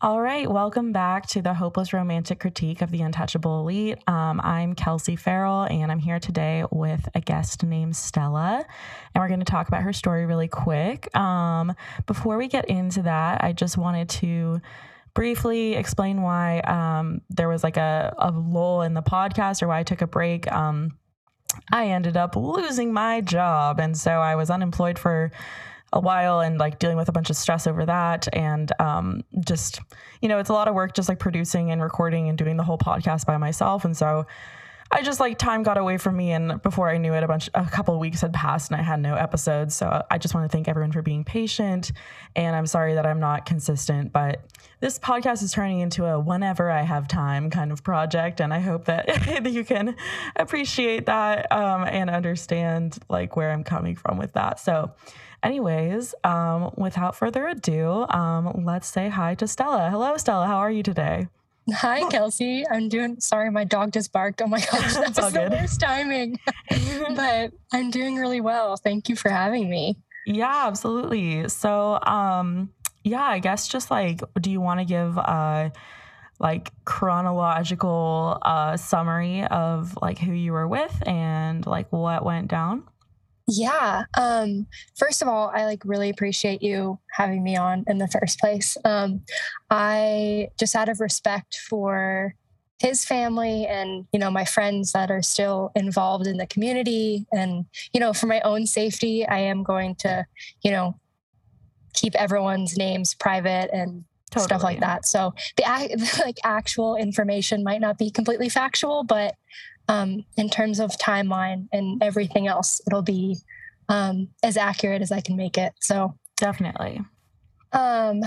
All right, welcome back to the Hopeless Romantic Critique of the Untouchable Elite. Um, I'm Kelsey Ferrell, and I'm here today with a guest named Stella, and we're going to talk about her story really quick. Um, before we get into that, I just wanted to briefly explain why um, there was like a, a lull in the podcast or why I took a break. Um, I ended up losing my job, and so I was unemployed for a while and like dealing with a bunch of stress over that and um, just you know it's a lot of work just like producing and recording and doing the whole podcast by myself. And so I just like time got away from me and before I knew it a bunch a couple weeks had passed and I had no episodes. So I just want to thank everyone for being patient and I'm sorry that I'm not consistent but this podcast is turning into a whenever I have time kind of project and I hope that you can appreciate that um, and understand like where I'm coming from with that. So anyways, um, without further ado, um, let's say hi to Stella. Hello, Stella. How are you today? Hi, Kelsey. I'm doing. Sorry, my dog just barked. Oh my gosh, that's the good. worst timing. but I'm doing really well. Thank you for having me. Yeah, absolutely. So, um, yeah, I guess just like, do you want to give a like chronological uh, summary of like who you were with and like what went down? Yeah. Um, first of all, I like really appreciate you having me on in the first place. Um, I just out of respect for his family and you know my friends that are still involved in the community and you know for my own safety i am going to you know keep everyone's names private and totally. stuff like that so the like actual information might not be completely factual but um, in terms of timeline and everything else, it'll be um, as accurate as I can make it. So definitely. Um,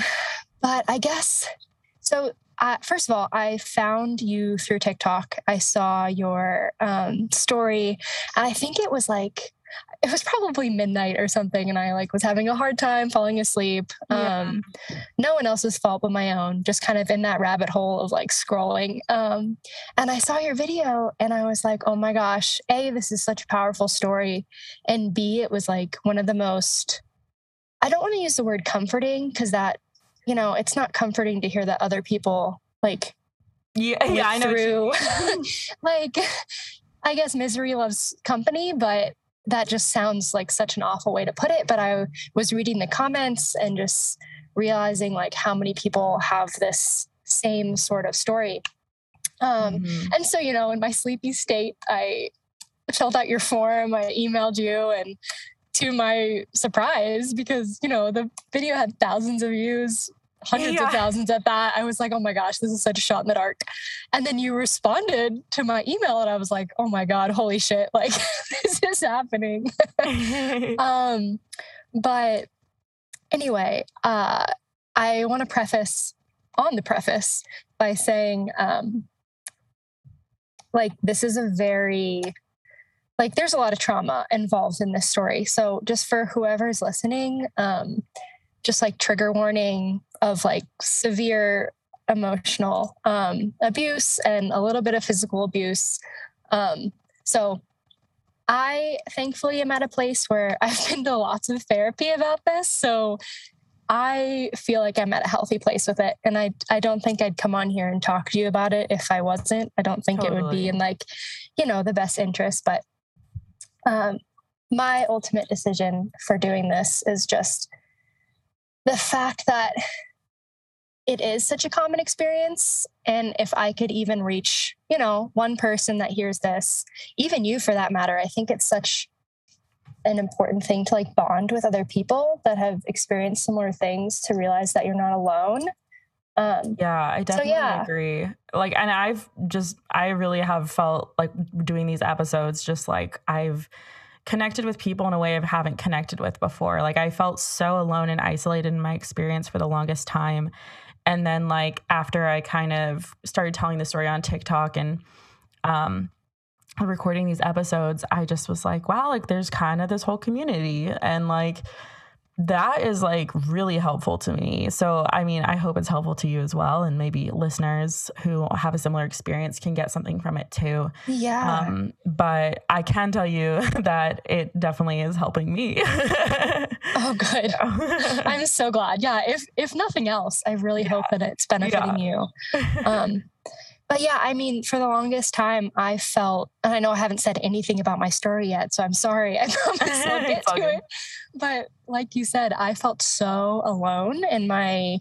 but I guess so. Uh, first of all, I found you through TikTok. I saw your um, story, and I think it was like it was probably midnight or something and i like was having a hard time falling asleep yeah. um no one else's fault but my own just kind of in that rabbit hole of like scrolling um and i saw your video and i was like oh my gosh a this is such a powerful story and b it was like one of the most i don't want to use the word comforting because that you know it's not comforting to hear that other people like yeah yeah i know through like I guess misery loves company, but that just sounds like such an awful way to put it. But I was reading the comments and just realizing like how many people have this same sort of story. Um, mm-hmm. And so, you know, in my sleepy state, I filled out your form, I emailed you, and to my surprise, because, you know, the video had thousands of views, hundreds yeah. of thousands at that. I was like, oh my gosh, this is such a shot in the dark. And then you responded to my email, and I was like, oh my God, holy shit, like this is happening. um, but anyway, uh, I want to preface on the preface by saying, um, like, this is a very like there's a lot of trauma involved in this story. So just for whoever's listening, um, just like trigger warning of like severe emotional um, abuse and a little bit of physical abuse. Um, so I thankfully am at a place where I've been to lots of therapy about this. So I feel like I'm at a healthy place with it. And I I don't think I'd come on here and talk to you about it if I wasn't. I don't think totally. it would be in like, you know, the best interest. But um my ultimate decision for doing this is just the fact that it is such a common experience and if i could even reach you know one person that hears this even you for that matter i think it's such an important thing to like bond with other people that have experienced similar things to realize that you're not alone um, yeah, I definitely so yeah. agree. Like, and I've just, I really have felt like doing these episodes, just like I've connected with people in a way I haven't connected with before. Like I felt so alone and isolated in my experience for the longest time. And then like after I kind of started telling the story on TikTok and um recording these episodes, I just was like, wow, like there's kind of this whole community and like that is like really helpful to me. So, I mean, I hope it's helpful to you as well. And maybe listeners who have a similar experience can get something from it too. Yeah. Um, but I can tell you that it definitely is helping me. oh, good. I'm so glad. Yeah. If, if nothing else, I really yeah. hope that it's benefiting yeah. you. Um, but yeah, I mean, for the longest time, I felt, and I know I haven't said anything about my story yet, so I'm sorry. I promise I'll get to it. But like you said, I felt so alone in my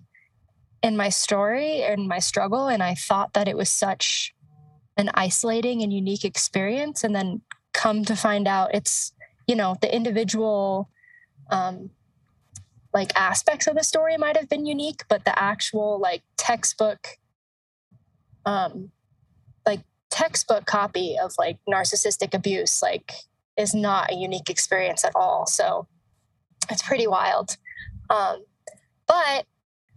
in my story and my struggle, and I thought that it was such an isolating and unique experience. And then come to find out, it's you know the individual um, like aspects of the story might have been unique, but the actual like textbook um, like textbook copy of like narcissistic abuse like is not a unique experience at all so it's pretty wild um, but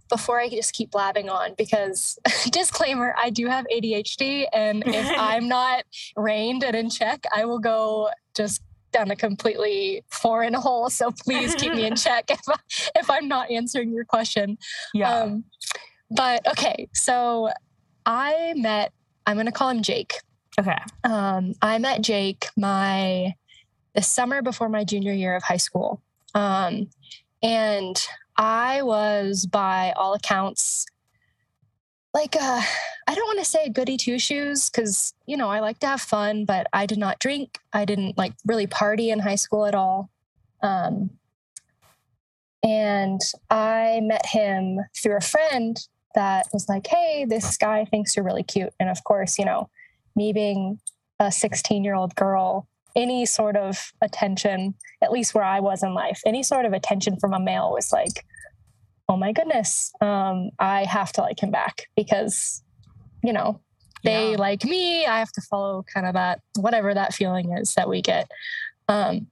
before i just keep blabbing on because disclaimer i do have adhd and if i'm not reined and in check i will go just down a completely foreign hole so please keep me in check if, I, if i'm not answering your question yeah um, but okay so I met, I'm going to call him Jake. Okay. Um, I met Jake my, the summer before my junior year of high school. Um, and I was, by all accounts, like uh, I don't want to say goody two shoes because you know I like to have fun, but I did not drink. I didn't like really party in high school at all. Um, and I met him through a friend that was like, hey, this guy thinks you're really cute. And of course, you know, me being a 16 year old girl, any sort of attention, at least where I was in life, any sort of attention from a male was like, oh my goodness, um, I have to like him back because, you know, they yeah. like me. I have to follow kind of that, whatever that feeling is that we get. Um,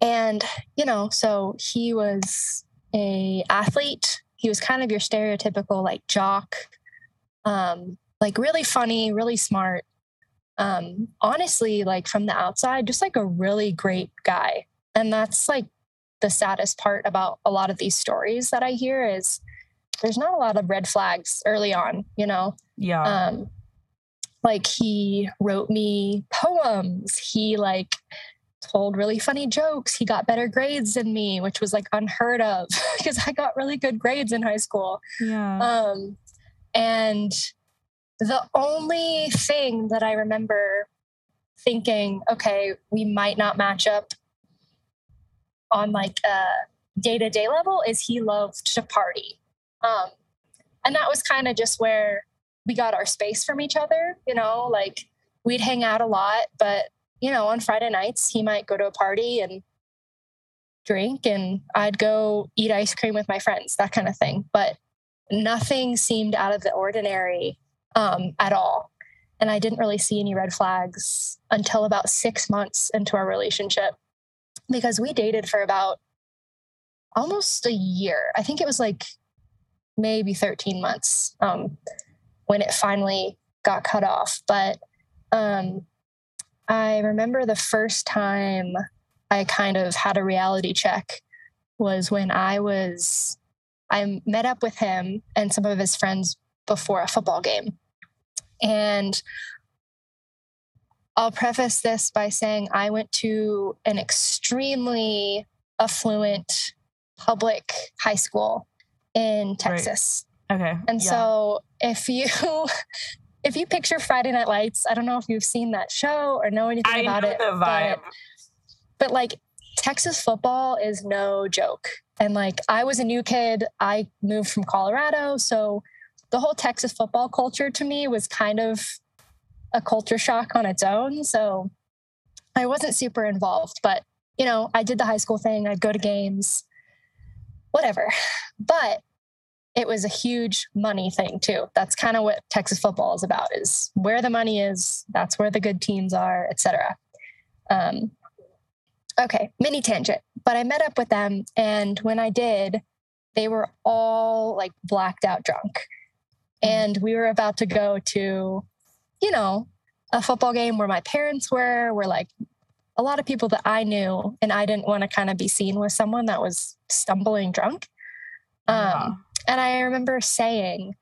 and, you know, so he was a athlete he was kind of your stereotypical like jock, um, like really funny, really smart. Um, honestly, like from the outside, just like a really great guy. And that's like the saddest part about a lot of these stories that I hear is there's not a lot of red flags early on, you know? Yeah. Um, like he wrote me poems. He like told really funny jokes. He got better grades than me, which was like unheard of because I got really good grades in high school. Yeah. Um, and the only thing that I remember thinking, okay, we might not match up on like a day to day level is he loved to party. Um, and that was kind of just where we got our space from each other, you know, like we'd hang out a lot, but you know, on Friday nights, he might go to a party and drink, and I'd go eat ice cream with my friends, that kind of thing. But nothing seemed out of the ordinary um, at all. And I didn't really see any red flags until about six months into our relationship because we dated for about almost a year. I think it was like maybe 13 months um, when it finally got cut off. But um, I remember the first time I kind of had a reality check was when I was, I met up with him and some of his friends before a football game. And I'll preface this by saying I went to an extremely affluent public high school in Texas. Right. Okay. And yeah. so if you if you picture Friday Night Lights, I don't know if you've seen that show or know anything I about know it. The vibe. But, but like Texas football is no joke. And like I was a new kid, I moved from Colorado. So the whole Texas football culture to me was kind of a culture shock on its own. So I wasn't super involved, but you know, I did the high school thing, I'd go to games, whatever. But it was a huge money thing too. That's kind of what Texas football is about is where the money is, that's where the good teams are, etc. Um, okay, mini tangent. But I met up with them and when I did, they were all like blacked out drunk. And we were about to go to, you know, a football game where my parents were, where like a lot of people that I knew, and I didn't want to kind of be seen with someone that was stumbling drunk. Um, yeah. And I remember saying,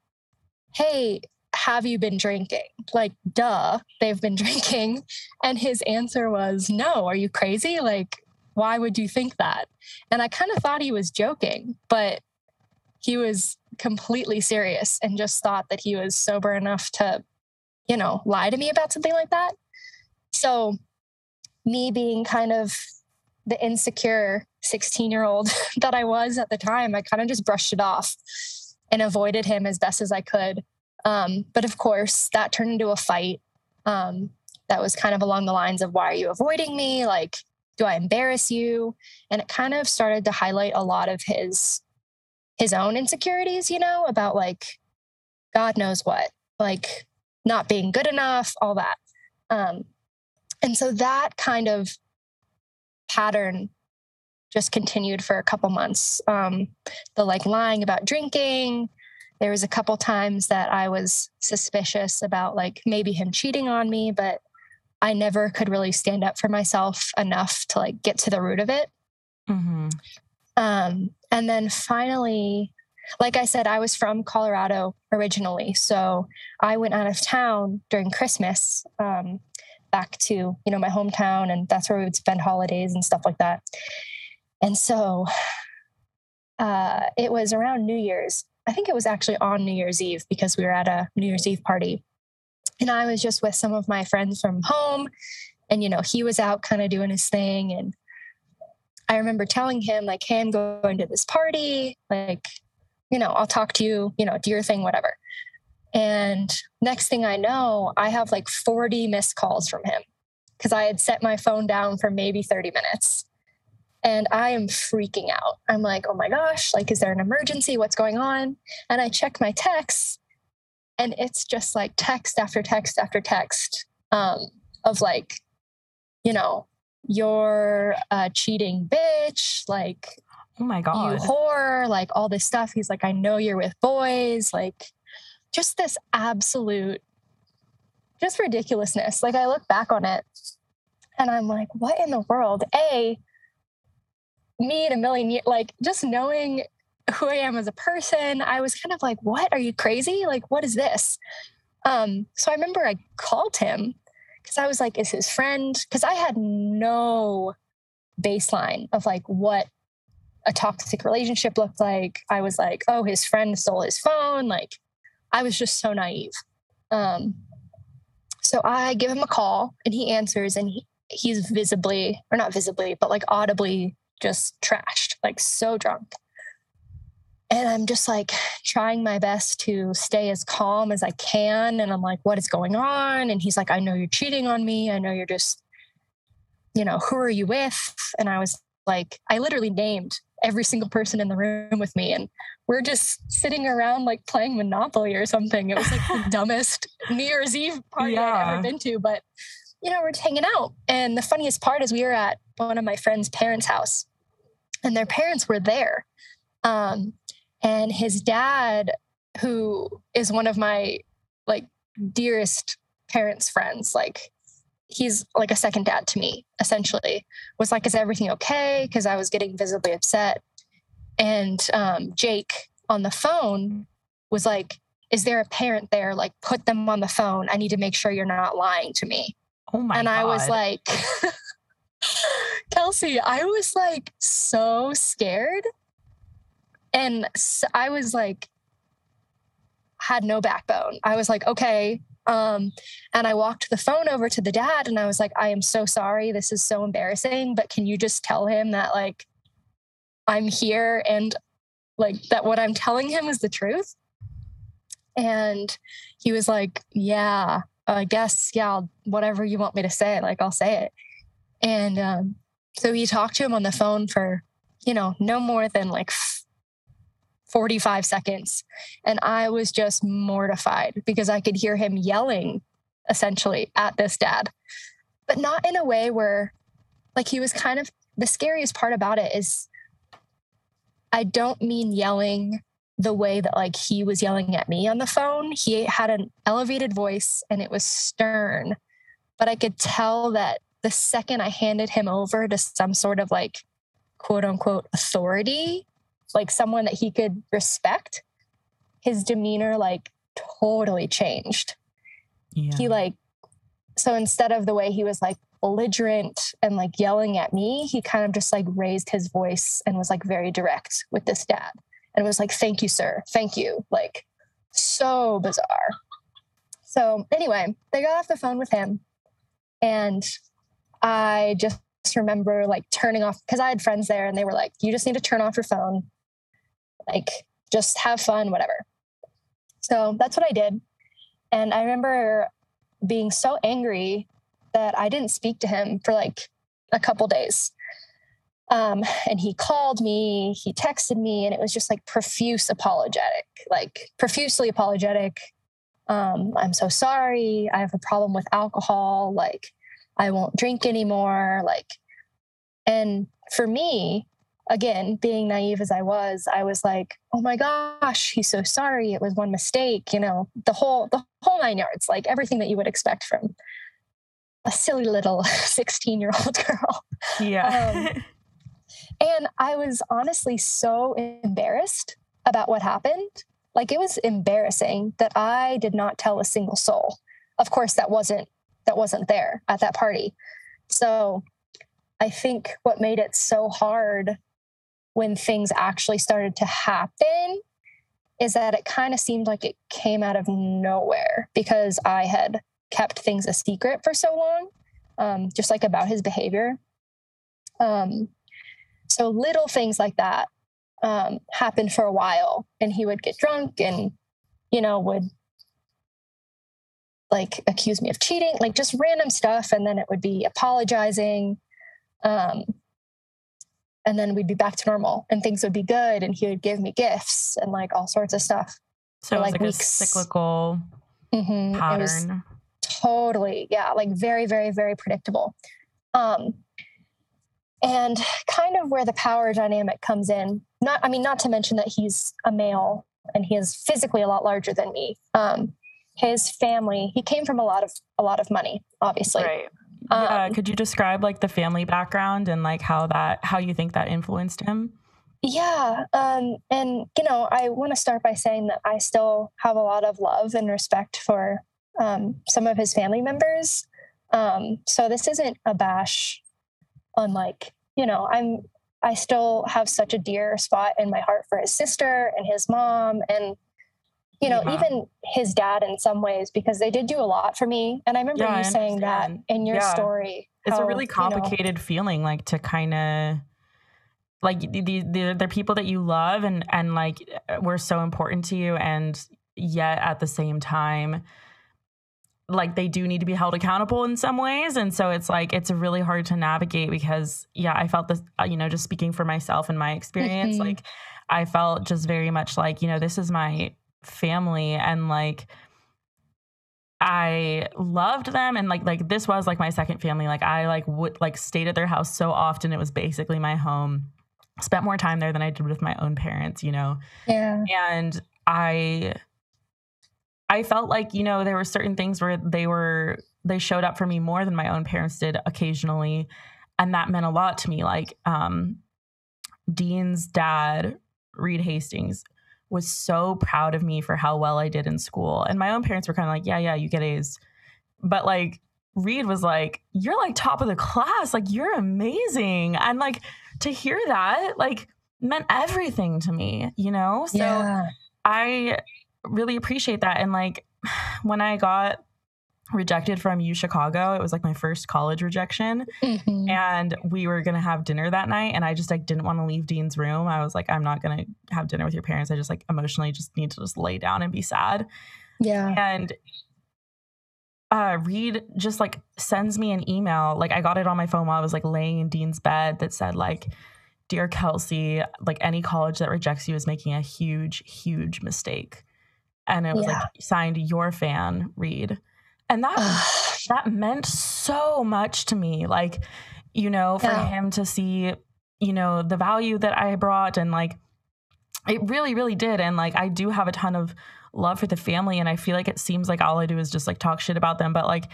Hey, have you been drinking? Like, duh, they've been drinking. And his answer was, No, are you crazy? Like, why would you think that? And I kind of thought he was joking, but he was completely serious and just thought that he was sober enough to, you know, lie to me about something like that. So, me being kind of the insecure 16 year old that I was at the time, I kind of just brushed it off and avoided him as best as I could. Um, but of course, that turned into a fight um, that was kind of along the lines of, why are you avoiding me? Like, do I embarrass you? And it kind of started to highlight a lot of his his own insecurities, you know, about like God knows what, like not being good enough, all that. Um, and so that kind of pattern just continued for a couple months. Um, the like lying about drinking. There was a couple times that I was suspicious about like maybe him cheating on me, but I never could really stand up for myself enough to like get to the root of it. Mm-hmm. Um, and then finally, like I said, I was from Colorado originally. So I went out of town during Christmas um, back to, you know, my hometown. And that's where we would spend holidays and stuff like that. And so uh, it was around New Year's. I think it was actually on New Year's Eve because we were at a New Year's Eve party. And I was just with some of my friends from home. And, you know, he was out kind of doing his thing. And I remember telling him, like, hey, I'm going to this party. Like, you know, I'll talk to you, you know, do your thing, whatever. And next thing I know, I have like 40 missed calls from him because I had set my phone down for maybe 30 minutes. And I am freaking out. I'm like, oh my gosh, like, is there an emergency? What's going on? And I check my texts, and it's just like text after text after text um, of like, you know, you're a cheating bitch, like, oh my God, you whore, like all this stuff. He's like, I know you're with boys, like, just this absolute, just ridiculousness. Like, I look back on it and I'm like, what in the world? A, me in a million years, like just knowing who I am as a person, I was kind of like, what? Are you crazy? Like, what is this? Um, so I remember I called him because I was like, is his friend? Because I had no baseline of like what a toxic relationship looked like. I was like, oh, his friend stole his phone. Like, I was just so naive. Um, so I give him a call and he answers and he, he's visibly, or not visibly, but like audibly just trashed, like so drunk. And I'm just like trying my best to stay as calm as I can. And I'm like, what is going on? And he's like, I know you're cheating on me. I know you're just, you know, who are you with? And I was like, I literally named every single person in the room with me. And we're just sitting around like playing Monopoly or something. It was like the dumbest New Year's Eve party yeah. I'd ever been to. But, you know, we're hanging out. And the funniest part is we were at one of my friend's parents' house and their parents were there. Um, and his dad, who is one of my like dearest parents' friends, like he's like a second dad to me, essentially, was like, Is everything okay? Because I was getting visibly upset. And um, Jake on the phone was like, Is there a parent there? Like, put them on the phone. I need to make sure you're not lying to me. Oh my and God. I was like, Kelsey, I was like so scared. And so I was like, had no backbone. I was like, okay. Um, and I walked the phone over to the dad and I was like, I am so sorry. This is so embarrassing, but can you just tell him that like I'm here and like that what I'm telling him is the truth? And he was like, Yeah, I guess, yeah, I'll, whatever you want me to say, like I'll say it. And um, so he talked to him on the phone for, you know, no more than like 45 seconds. And I was just mortified because I could hear him yelling essentially at this dad, but not in a way where, like, he was kind of the scariest part about it is I don't mean yelling the way that like he was yelling at me on the phone. He had an elevated voice and it was stern, but I could tell that the second I handed him over to some sort of like quote unquote authority, like someone that he could respect, his demeanor like totally changed. Yeah. He like, so instead of the way he was like belligerent and like yelling at me, he kind of just like raised his voice and was like very direct with this dad and was like, thank you, sir. Thank you. Like, so bizarre. So, anyway, they got off the phone with him and I just remember like turning off because I had friends there and they were like, you just need to turn off your phone. Like, just have fun, whatever. So that's what I did. And I remember being so angry that I didn't speak to him for like a couple days. Um, and he called me, he texted me, and it was just like profuse apologetic, like profusely apologetic. Um, I'm so sorry. I have a problem with alcohol. Like, I won't drink anymore. Like, and for me, again, being naive as I was, I was like, oh my gosh, he's so sorry. It was one mistake, you know, the whole, the whole nine yards, like everything that you would expect from a silly little 16 year old girl. Yeah. Um, and I was honestly so embarrassed about what happened. Like it was embarrassing that I did not tell a single soul. Of course, that wasn't that wasn't there at that party. So I think what made it so hard when things actually started to happen is that it kind of seemed like it came out of nowhere because I had kept things a secret for so long, um, just like about his behavior. Um, so little things like that um, happened for a while, and he would get drunk and, you know, would like accuse me of cheating, like just random stuff. And then it would be apologizing. Um, and then we'd be back to normal and things would be good. And he would give me gifts and like all sorts of stuff. So like, like weeks. cyclical mm-hmm. pattern. Totally. Yeah. Like very, very, very predictable. Um, and kind of where the power dynamic comes in. Not, I mean, not to mention that he's a male and he is physically a lot larger than me. Um, his family he came from a lot of a lot of money obviously right um, yeah could you describe like the family background and like how that how you think that influenced him? Yeah um and you know i want to start by saying that i still have a lot of love and respect for um some of his family members. Um so this isn't a bash on like you know i'm i still have such a dear spot in my heart for his sister and his mom and you know, yeah. even his dad in some ways, because they did do a lot for me. And I remember yeah, you I saying that in your yeah. story. It's how, a really complicated you know, feeling, like to kind of like the, the, they're people that you love and and like were so important to you, and yet at the same time, like they do need to be held accountable in some ways and so it's like it's really hard to navigate because yeah i felt this uh, you know just speaking for myself and my experience mm-hmm. like i felt just very much like you know this is my family and like I loved them and like like this was like my second family. Like I like would like stayed at their house so often. It was basically my home. Spent more time there than I did with my own parents, you know. Yeah. And I I felt like, you know, there were certain things where they were they showed up for me more than my own parents did occasionally. And that meant a lot to me. Like um Dean's dad, Reed Hastings, was so proud of me for how well I did in school. And my own parents were kind of like, yeah, yeah, you get A's. But like Reed was like, you're like top of the class. Like you're amazing. And like to hear that, like meant everything to me, you know? So yeah. I really appreciate that. And like when I got rejected from U Chicago. It was like my first college rejection. Mm-hmm. And we were gonna have dinner that night and I just like didn't want to leave Dean's room. I was like, I'm not gonna have dinner with your parents. I just like emotionally just need to just lay down and be sad. Yeah. And uh Reed just like sends me an email. Like I got it on my phone while I was like laying in Dean's bed that said like Dear Kelsey, like any college that rejects you is making a huge, huge mistake. And it was yeah. like signed your fan, Reed and that that meant so much to me like you know for yeah. him to see you know the value that i brought and like it really really did and like i do have a ton of love for the family and i feel like it seems like all i do is just like talk shit about them but like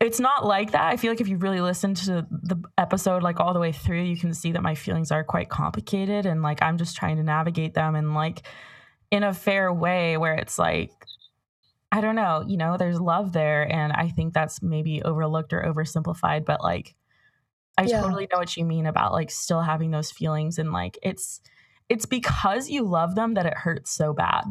it's not like that. I feel like if you really listen to the episode like all the way through, you can see that my feelings are quite complicated and like I'm just trying to navigate them and like in a fair way where it's like I don't know, you know, there's love there and I think that's maybe overlooked or oversimplified, but like I Yeah. totally know what you mean about like still having those feelings and like it's it's because you love them that it hurts so bad.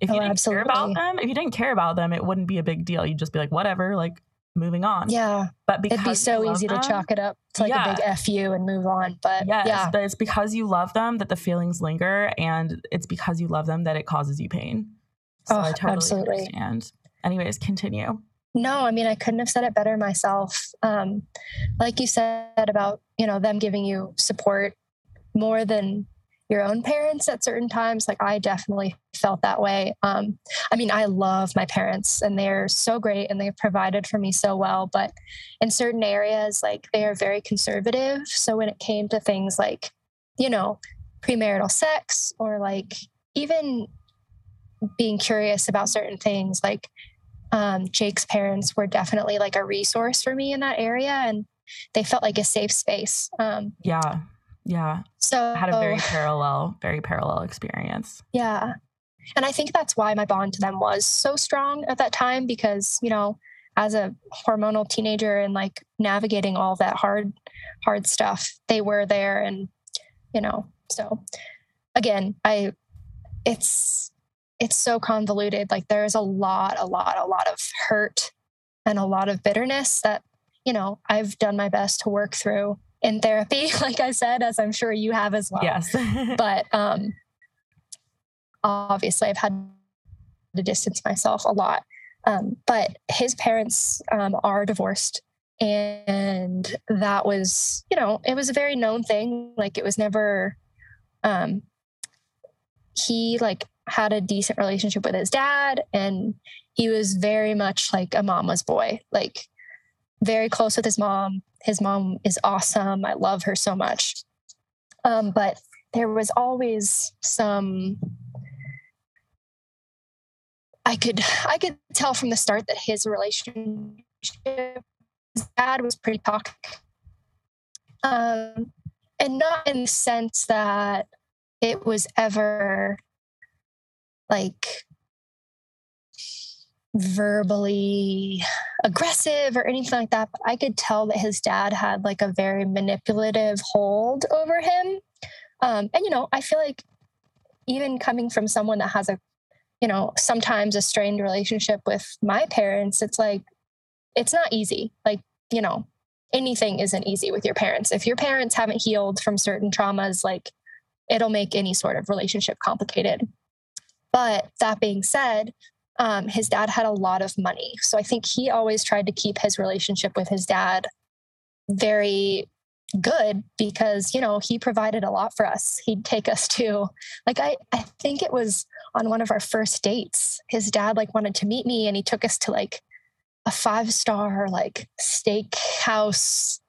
If you Oh, didn't care about them, if you didn't care about them, it wouldn't be a big deal. You'd just be like, whatever, like moving on. Yeah. But because It'd be so easy to chalk it up to like Yeah. a big F you and move on. But Yes, yeah. but it's because you love them that the feelings linger, and it's because you love them that it causes you pain. So Oh, I totally absolutely. understand. Anyways, continue. No, I mean, I couldn't have said it better myself. Um, like you said about, you know, them giving you support more than your own parents at certain times. Like I definitely felt that way. Um, I mean, I love my parents and they're so great and they've provided for me so well. But in certain areas, like they are very conservative. So when it came to things like, you know, premarital sex or like even being curious about certain things, like um, Jake's parents were definitely like a resource for me in that area, and they felt like a safe space. Um, Yeah, yeah. so I had a very parallel, very parallel experience. yeah, and I think that's why my bond to them was so strong at that time because you know, as a hormonal teenager and like navigating all that hard, hard stuff, they were there, and you know, so again, I, it's it's so convoluted. Like there's a lot, a lot, a lot of hurt and a lot of bitterness that, you know, I've done my best to work through in therapy, like I said, as I'm sure you have as well. yes. But um obviously I've had to distance myself a lot. Um, but his parents um, are divorced. And that was, you know, it was a very known thing. Like it was never um he like had a decent relationship with his dad and he was very much like a mama's boy like very close with his mom. His mom is awesome. I love her so much. Um, but there was always some i could i could tell from the start that his relationship his dad was pretty toxic. Um, and not in the sense that it was ever like verbally aggressive or anything like that. But I could tell that his dad had like a very manipulative hold over him. Um, and, you know, I feel like even coming from someone that has a, you know, sometimes a strained relationship with my parents, it's like, it's not easy. Like, you know, anything isn't easy with your parents. If your parents haven't healed from certain traumas, like it'll make any sort of relationship complicated. But that being said, um, his dad had a lot of money. So I think he always tried to keep his relationship with his dad very good because, you know, he provided a lot for us. He'd take us to, like, I, I think it was on one of our first dates. His dad, like, wanted to meet me and he took us to, like, a five star, like, steak house.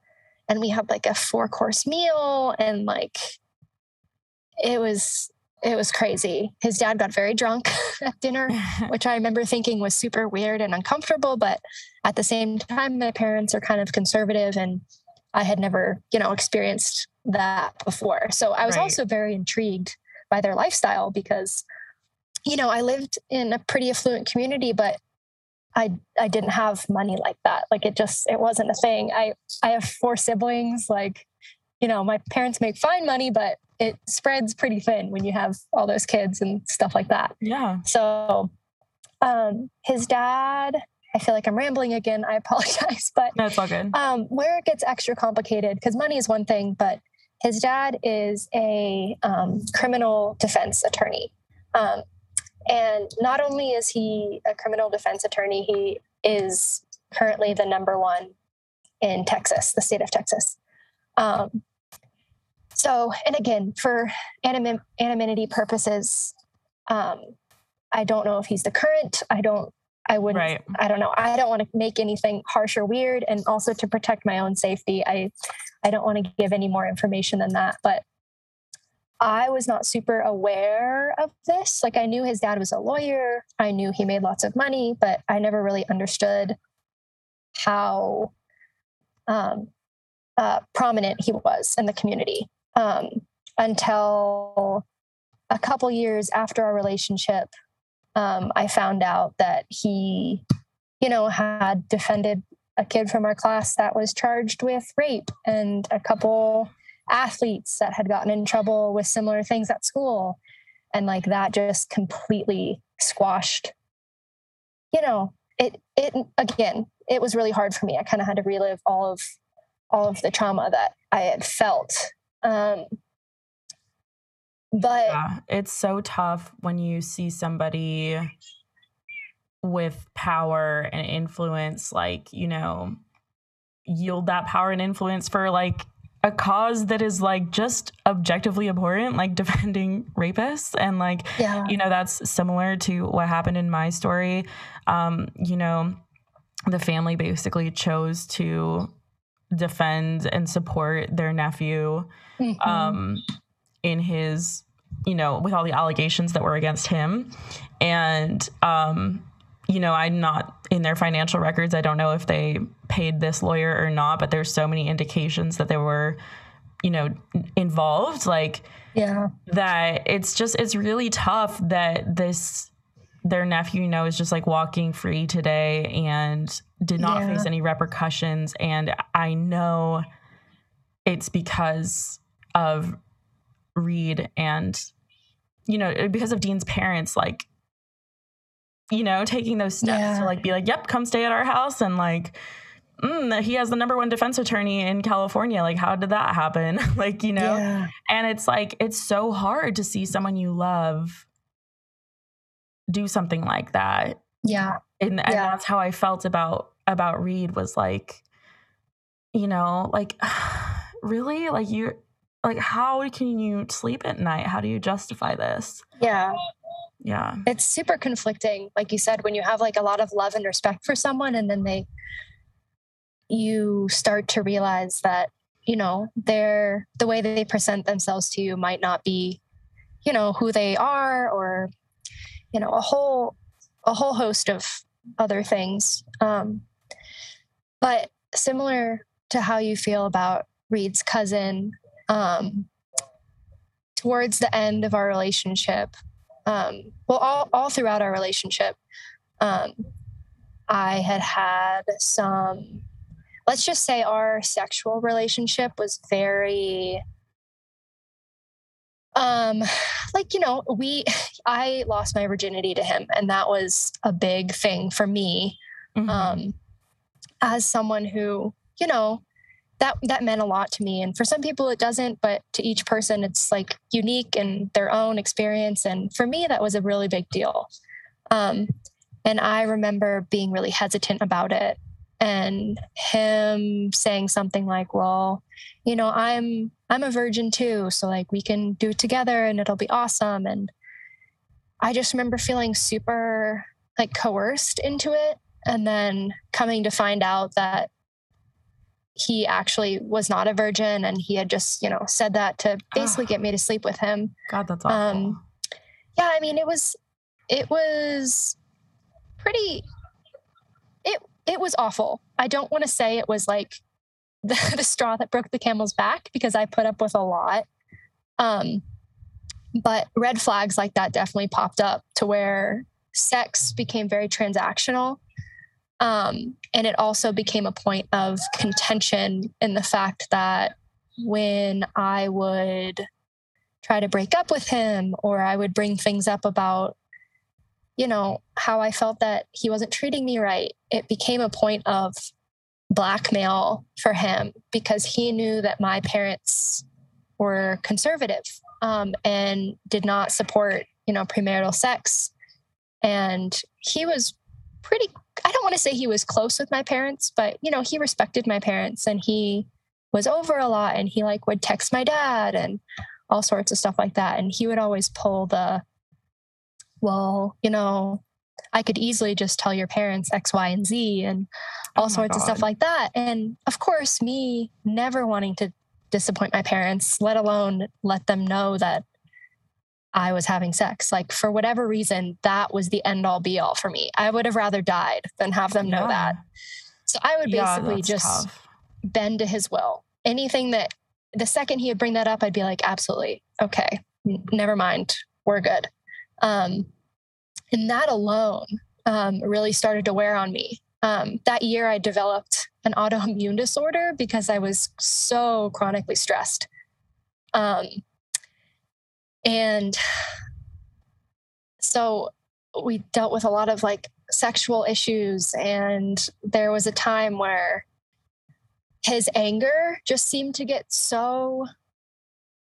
And we had, like, a four course meal and, like, it was it was crazy. His dad got very drunk at dinner, which I remember thinking was super weird and uncomfortable. But at the same time, my parents are kind of conservative and I had never, you know, experienced that before. So I was Right. also very intrigued by their lifestyle because, you know, I lived in a pretty affluent community, but I I didn't have money like that. Like it just it wasn't a thing. I I have four siblings. Like, you know, my parents make fine money, but it spreads pretty thin when you have all those kids and stuff like that. yeah. So um his dad, I feel like I'm rambling again. I apologize, but No, it's all good. um, where it gets extra complicated because money is one thing, but his dad is a um, criminal defense attorney. Um, and not only is he a criminal defense attorney, he is currently the number one in Texas, the state of Texas. Um, so, and again, for anim- anonymity purposes, um, I don't know if he's the current. I don't. I wouldn't. Right. I don't know. I don't want to make anything harsh or weird, and also to protect my own safety, I I don't want to give any more information than that. But I was not super aware of this. Like I knew his dad was a lawyer. I knew he made lots of money, but I never really understood how um, uh, prominent he was in the community um, until a couple years after our relationship. Um, I found out that he, you know, had defended a kid from our class that was charged with rape and a couple athletes that had gotten in trouble with similar things at school. And like that just completely squashed, you know, it, it, again, it was really hard for me. I kind of had to relive all of, all of the trauma that I had felt. Um, but yeah, it's so tough when you see somebody with power and influence, like, you know, yield that power and influence for like a cause that is like just objectively abhorrent, like defending rapists. And like, yeah. you know, that's similar to what happened in my story. Um, you know, the family basically chose to defend and support their nephew mm-hmm. um, in his, you know, with all the allegations that were against him. And, um, you know, I'm not in their financial records. I don't know if they paid this lawyer or not, but there's so many indications that they were, you know, involved. Like, yeah, that it's just, it's really tough that this, their nephew, you know, is just like walking free today and did not yeah. face any repercussions. And I know it's because of Reed and, you know, because of Dean's parents, like, you know, taking those steps yeah. to like be like, yep, come stay at our house and like, mm, he has the number one defense attorney in California. Like, how did that happen? like, you know, yeah. and it's like, it's so hard to see someone you love do something like that. Yeah. And, and yeah. that's how I felt about, about Reed was like, you know, like, really? Like, you, like, how can you sleep at night? How do you justify this? Yeah yeah it's super conflicting like you said when you have like a lot of love and respect for someone and then they you start to realize that you know they're the way they present themselves to you might not be you know who they are or you know a whole a whole host of other things. Um but similar to how you feel about reed's cousin um towards the end of our relationship um, well, all, all throughout our relationship, um, I had had some, let's just say our sexual relationship was very, um, like, you know, we, I lost my virginity to him, and that was a big thing for me. Mm-hmm. Um, as someone who, you know, that that meant a lot to me and for some people it doesn't but to each person it's like unique and their own experience and for me that was a really big deal um, and i remember being really hesitant about it and him saying something like well you know i'm i'm a virgin too so like we can do it together and it'll be awesome and i just remember feeling super like coerced into it and then coming to find out that he actually was not a virgin and he had just, you know, said that to basically get me to sleep with him. God, that's awful. Um, yeah, I mean, it was, it was pretty, it, was awful. I don't want to say it was like the, the straw that broke the camel's back because I put up with a lot. Um, but red flags like that definitely popped up to where sex became very transactional um, and it also became a point of contention in the fact that when I would try to break up with him or I would bring things up about, you know, how I felt that he wasn't treating me right, it became a point of blackmail for him because he knew that my parents were conservative um, and did not support, you know, premarital sex. And he was pretty I don't want to say he was close with my parents, but you know, he respected my parents and he was over a lot and he like would text my dad and all sorts of stuff like that. And he would always pull the, well, you know, I could easily just tell your parents X, Y, and Z and all oh sorts God. of stuff like that. And of course, me never wanting to disappoint my parents, let alone let them know that I was having sex. Like for whatever reason, that was the end all be all for me. I would have rather died than have them yeah. know that. So I would basically that's just tough. bend to his will. Anything that the second he would bring that up, I'd be like, absolutely. Okay. n- Never mind. We're good. Um, and that alone um, really started to wear on me. Um, that year, I developed an autoimmune disorder because I was so chronically stressed. Um, and so we dealt with a lot of like sexual issues. And there was a time where his anger just seemed to get so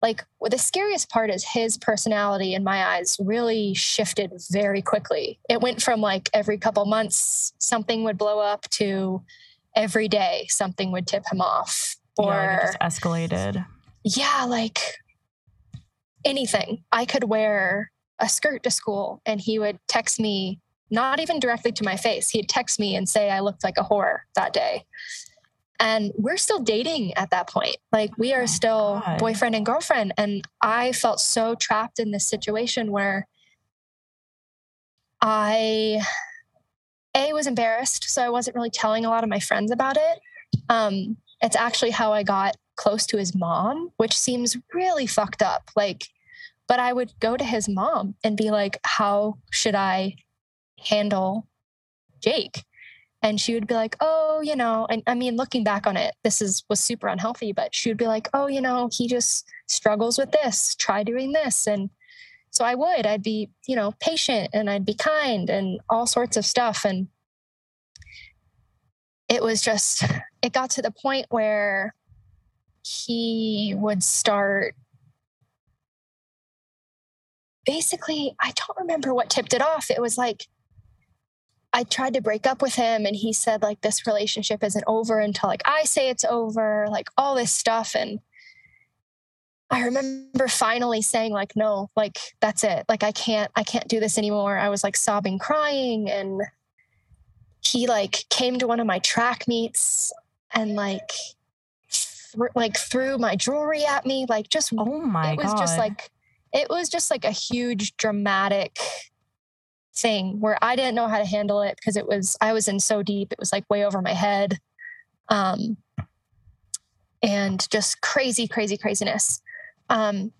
like well, the scariest part is his personality in my eyes really shifted very quickly it went from like every couple months something would blow up to every day something would tip him off or yeah, escalated. yeah, like anything. I could wear a skirt to school and he would text me, not even directly to my face. He'd text me and say I looked like a whore that day. And we're still dating at that point. Like we Oh are my still God. boyfriend and girlfriend. And I felt so trapped in this situation where I A was embarrassed. So I wasn't really telling a lot of my friends about it. Um, it's actually how I got close to his mom, which seems really fucked up. Like, but I would go to his mom and be like, how should I handle Jake? And she would be like, oh, you know, and I mean, looking back on it, this is was super unhealthy, but she would be like, oh, you know, he just struggles with this. Try doing this. And so I would, I'd be, you know, patient and I'd be kind and all sorts of stuff. And it was just, it got to the point where he would start basically, I don't remember what tipped it off. It was like, I tried to break up with him and he said like this relationship isn't over until like I say it's over, like all this stuff. And I remember finally saying like, no, like that's it. Like I can't, I can't do this anymore. I was like sobbing, crying. And he like came to one of my track meets and like, thr- like threw my jewelry at me, like just Oh my it was god. just like it was just like a huge dramatic thing where I didn't know how to handle it because it was I was in so deep. It was like way over my head. Um and just crazy, crazy craziness. Um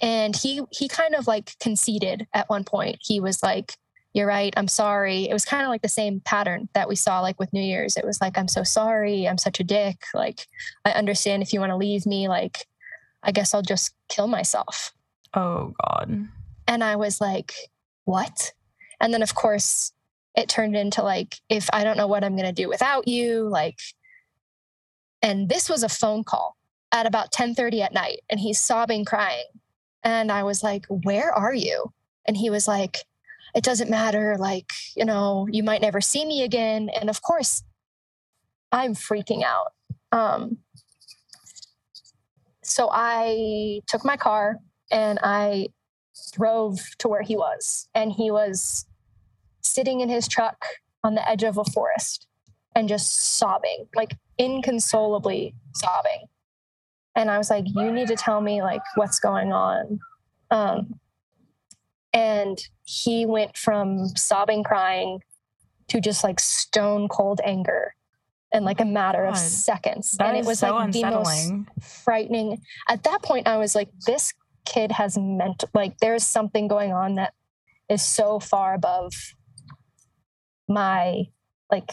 and he he kind of like conceded at one point. He was like, You're right, I'm sorry. It was kind of like the same pattern that we saw like with New Year's. It was like, I'm so sorry, I'm such a dick. Like, I understand if you want to leave me, like I guess I'll just kill myself. oh god. And I was like, what? And then, of course, it turned into like, if I don't know what I'm going to do without you, like, and this was a phone call at about 10:30 at night and he's sobbing crying. And I was like where are you? And he was like it doesn't matter like you know you might never see me again. And of course I'm freaking out. Um so I took my car and I drove to where he was. And he was sitting in his truck on the edge of a forest and just sobbing like inconsolably sobbing and i was like you need to tell me like what's going on um and he went from sobbing crying to just like stone cold anger in like a matter of seconds That and it was so like the most unsettling. frightening. At that point, I was like, this kid has meant like there's something going on that is so far above my like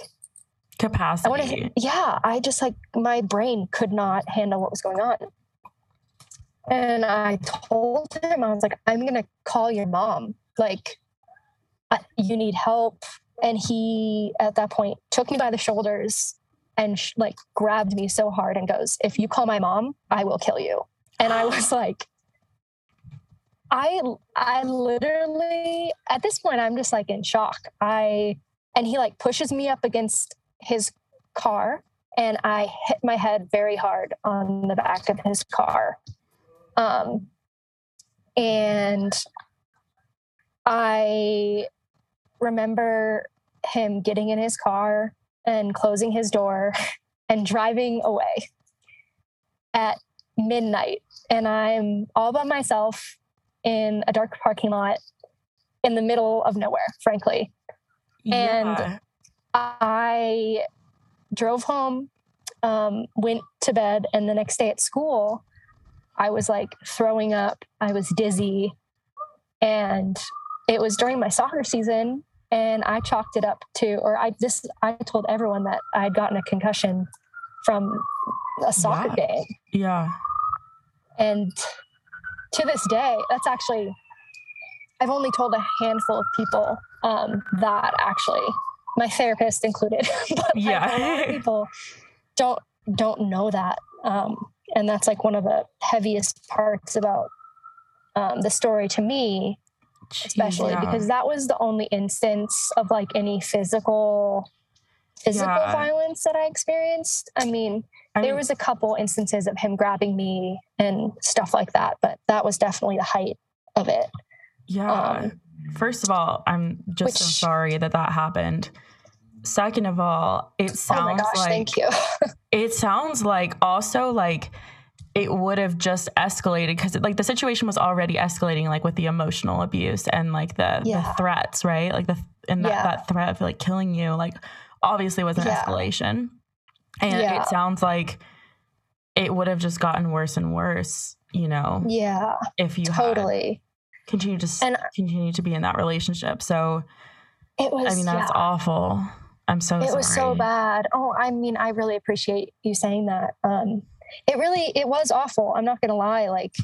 capacity. I to yeah, I just like my brain could not handle what was going on. And I told him I was like I'm going to call your mom. Like I, you need help and he at that point took me by the shoulders and sh- like grabbed me so hard and goes, "If you call my mom, I will kill you." And I was like, I I literally at this point I'm just like in shock. I and he like pushes me up against his car and I hit my head very hard on the back of his car. Um and I remember him getting in his car and closing his door and driving away at midnight. And I'm all by myself in a dark parking lot in the middle of nowhere, frankly. And- Yeah. I drove home, um, went to bed, and the next day at school, I was like throwing up. I was dizzy. And it was during my soccer season. And I chalked it up to, or I this I told everyone that I had gotten a concussion from a soccer Yeah. game. Yeah. And to this day, that's actually, I've only told a handful of people um, that actually, my therapist included. but Yeah. a lot of people don't don't know that, um, and that's like one of the heaviest parts about um, the story to me, especially Yeah. because that was the only instance of like any physical physical Yeah. violence that I experienced. I mean, I there mean, was a couple instances of him grabbing me and stuff like that, but that was definitely the height of it. Yeah. Um, First of all, I'm just so sorry that that happened. Second of all, it oh sounds oh gosh, like thank you. it sounds like also like it would have just escalated because like the situation was already escalating like with the emotional abuse and like the, the threats right like the and that, Yeah. that threat of like killing you like obviously was an Yeah. escalation and Yeah. it sounds like it would have just gotten worse and worse you know yeah, if you totally. Continued to And- continue to be in that relationship so It was. i mean that's yeah, awful i'm so It sorry was so bad. Oh, I mean, I really appreciate you saying that. Um, it really, it was awful. I'm not gonna lie. Like,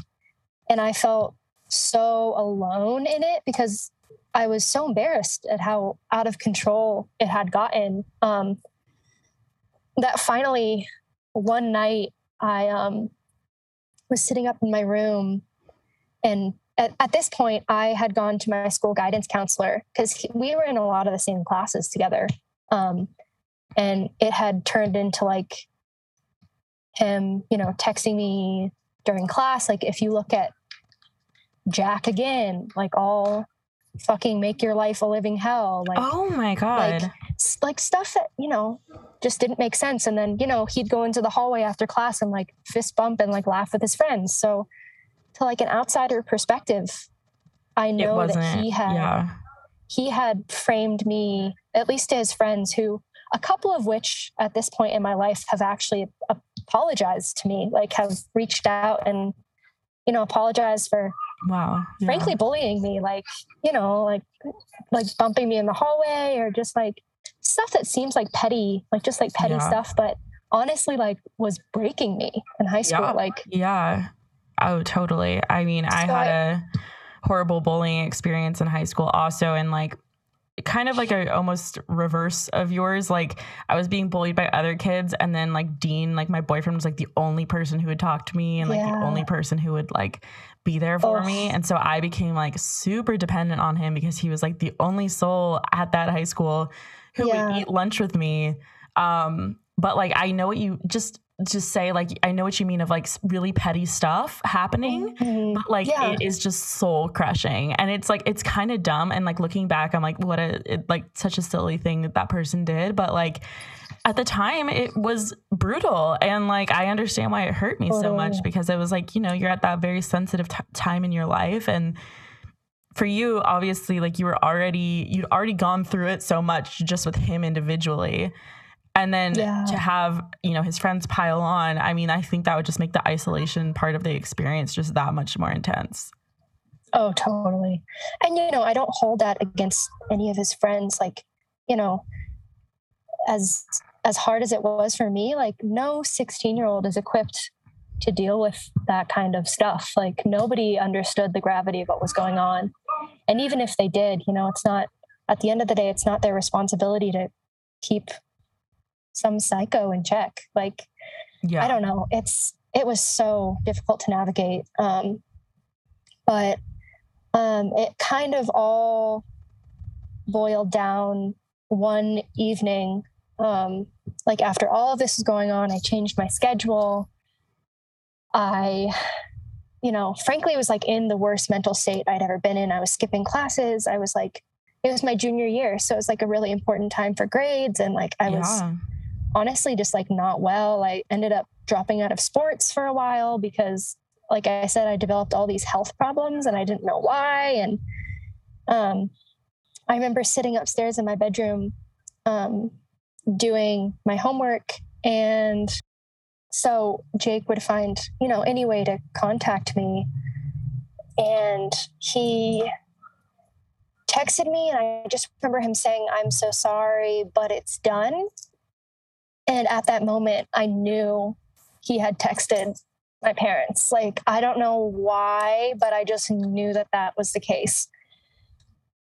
and I felt so alone in it because I was so embarrassed at how out of control it had gotten. Um, that finally, one night, I um, was sitting up in my room, and at, at this point, I had gone to my school guidance counselor because we were in a lot of the same classes together. Um, and it had turned into like him, you know, texting me during class. Like, if you look at Jack again, like all fucking make your life a living hell. Like, oh my god s- like stuff that you know just didn't make sense and then you know he'd go into the hallway after class and like fist bump and like laugh with his friends so to like an outsider perspective i know that he had yeah he had framed me at least to his friends who a couple of which at this point in my life have actually apologized to me like have reached out and you know apologized for wow yeah. frankly bullying me like you know like like bumping me in the hallway or just like stuff that seems like petty like just like petty Yeah. stuff but honestly like was breaking me in high school Yeah. like Yeah. Oh, totally. I mean, I So had I- a horrible bullying experience in high school also and like kind of like a almost reverse of yours. Like I was being bullied by other kids and then like Dean like my boyfriend was like the only person who would talk to me and like the only person who would like be there for me. And so I became like super dependent on him because he was like the only soul at that high school who Yeah. would eat lunch with me. Um but like I know what you just just say like I know what you mean of like really petty stuff happening Mhm. but like Yeah. it is just soul crushing. And it's like it's kind of dumb. And like looking back i'm like what a it, like such a silly thing that that person did. But like at the time it was brutal. And like i understand why it hurt me so much because it was like you know you're at that very sensitive t- time in your life. And for you obviously like you were already you'd already gone through it so much just with him individually and then Yeah. to have you know his friends pile on i mean i think that would just make the isolation part of the experience just that much more intense. Oh totally. And you know i don't hold that against any of his friends like you know as as hard as it was for me like no 16 year old is equipped to deal with that kind of stuff. Like nobody understood the gravity of what was going on. And even if they did you know it's not at the end of the day it's not their responsibility to keep some psycho in check like yeah I don't know. It's it was so difficult to navigate. Um, but um, it kind of all boiled down one evening. Um, like after all of this was going on, I changed my schedule. I, you know, frankly, was like in the worst mental state I'd ever been in. I was skipping classes. I was like, it was my junior year, so it was like a really important time for grades, and like I was yeah honestly just like not well. I ended up dropping out of sports for a while because like I said I developed all these health problems and I didn't know why and um I remember sitting upstairs in my bedroom um doing my homework and so Jake would find, you know, any way to contact me. And he texted me, and I just remember him saying, I'm so sorry, but it's done. And at that moment, I knew he had texted my parents. Like, I don't know why, but I just knew that that was the case.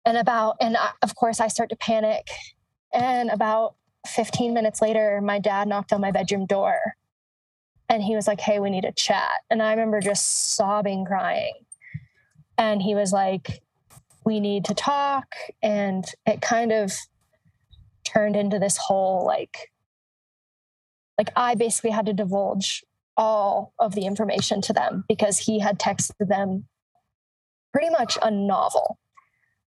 And about, and I, of course, I start to panic. And about 15 minutes later, my dad knocked on my bedroom door and he was like, Hey, we need to chat. And I remember just sobbing, crying. And he was like, We need to talk. And it kind of turned into this whole like, like I basically had to divulge all of the information to them because he had texted them pretty much a novel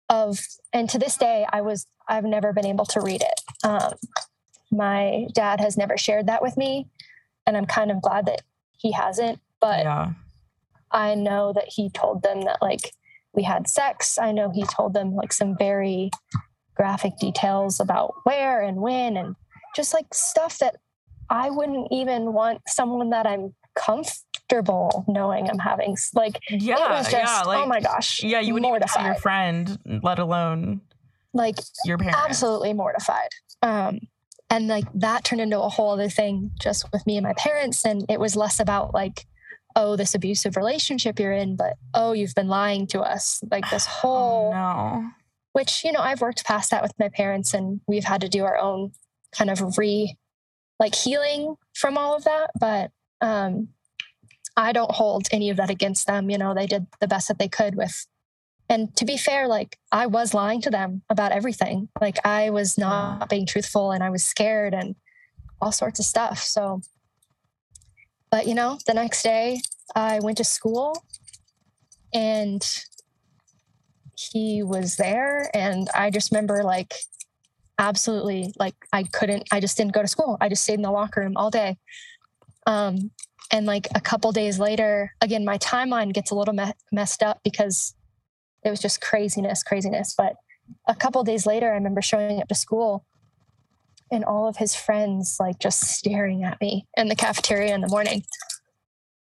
of and to this day i was i've never been able to read it um, my dad has never shared that with me and i'm kind of glad that he hasn't but yeah. i know that he told them that like we had sex i know he told them like some very graphic details about where and when and just like stuff that I wouldn't even want someone that I'm comfortable knowing I'm having. Like, yeah, it was just, yeah, like, oh my gosh. Yeah, you wouldn't mortified. even your friend, let alone like your parents. Absolutely mortified. Um, and like that turned into a whole other thing just with me and my parents. And it was less about like, oh, this abusive relationship you're in, but oh, you've been lying to us. Like this oh, whole, oh, no. which, you know, I've worked past that with my parents and we've had to do our own kind of re like healing from all of that. But um, I don't hold any of that against them. You know, they did the best that they could with. And to be fair, like I was lying to them about everything. Like I was not being truthful and I was scared and all sorts of stuff. So, but you know, the next day I went to school and he was there. And I just remember like absolutely like I couldn't, I just didn't go to school. I just stayed in the locker room all day. Um, and like a couple days later, again, my timeline gets a little me- messed up because it was just craziness, craziness. But a couple days later, I remember showing up to school and all of his friends like just staring at me in the cafeteria in the morning.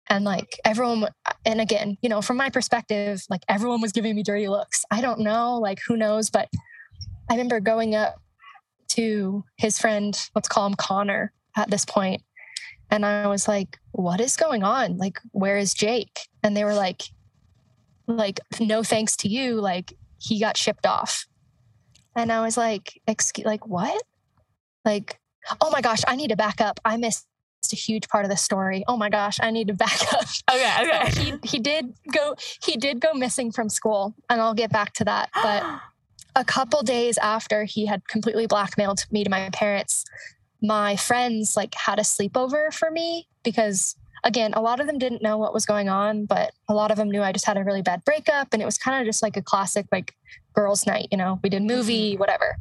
And like everyone, and again, you know, from my perspective, like everyone was giving me dirty looks. I don't know, like who knows, but I remember going up to his friend, let's call him Connor at this point. And I was like, what is going on? Like, where is Jake? And they were like, like, no thanks to you. Like, he got shipped off. And I was like, excuse, like, what? Like, oh my gosh, I need to back up. I missed a huge part of the story. Oh my gosh, I need to back up. Okay, okay. So he he did go he did go missing from school, and I'll get back to that. But a couple days after he had completely blackmailed me to my parents, my friends like had a sleepover for me because again, a lot of them didn't know what was going on, but a lot of them knew I just had a really bad breakup and it was kind of just like a classic like girls night, you know. We did movie, mm-hmm. whatever.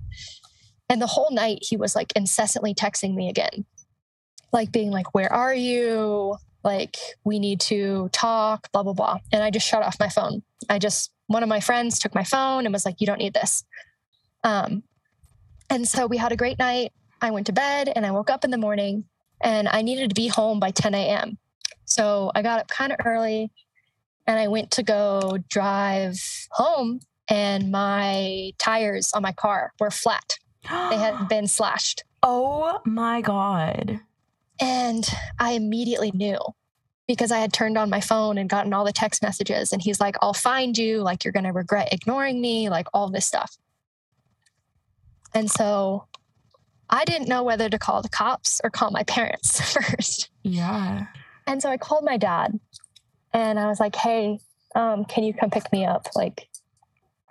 And the whole night he was like incessantly texting me again. Like being like, "Where are you? Like we need to talk, blah blah blah." And I just shut off my phone. I just one of my friends took my phone and was like, you don't need this. Um, and so we had a great night. I went to bed and I woke up in the morning and I needed to be home by 10 a.m. So I got up kind of early and I went to go drive home and my tires on my car were flat. they had been slashed. Oh my God. And I immediately knew because I had turned on my phone and gotten all the text messages. And he's like, I'll find you. Like, you're going to regret ignoring me, like all this stuff. And so I didn't know whether to call the cops or call my parents first. Yeah. And so I called my dad and I was like, hey, um, can you come pick me up? Like,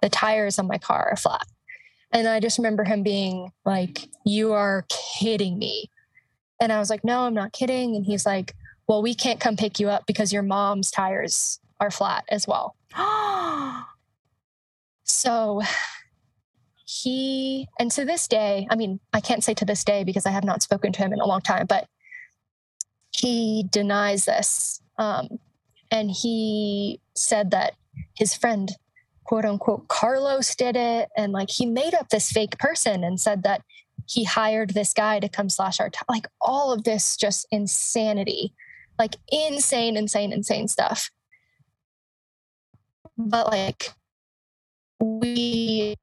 the tires on my car are flat. And I just remember him being like, You are kidding me. And I was like, No, I'm not kidding. And he's like, well, we can't come pick you up because your mom's tires are flat as well. so he, and to this day, I mean, I can't say to this day because I have not spoken to him in a long time, but he denies this. Um, and he said that his friend, quote unquote, Carlos did it. And like he made up this fake person and said that he hired this guy to come slash our t- like all of this just insanity. Like insane insane insane stuff. But like we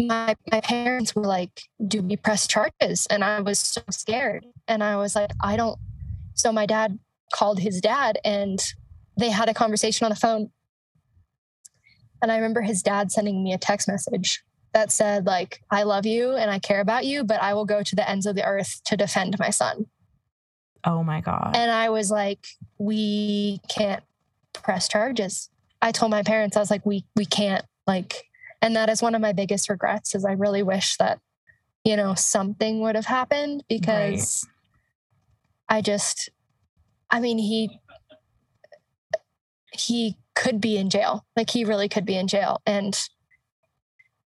my my parents were like do we press charges? And i was so scared. And i was like i don't so my dad called his dad and they had a conversation on the phone. And i remember his dad sending me a text message that said like i love you and i care about you but i will go to the ends of the earth to defend my son. Oh my God. and i was like we can't press charges. I told my parents i was like we we can't like and that is one of my biggest regrets is i really wish that you know something would have happened because i just i mean he he could be in jail. Like he really could be in jail. And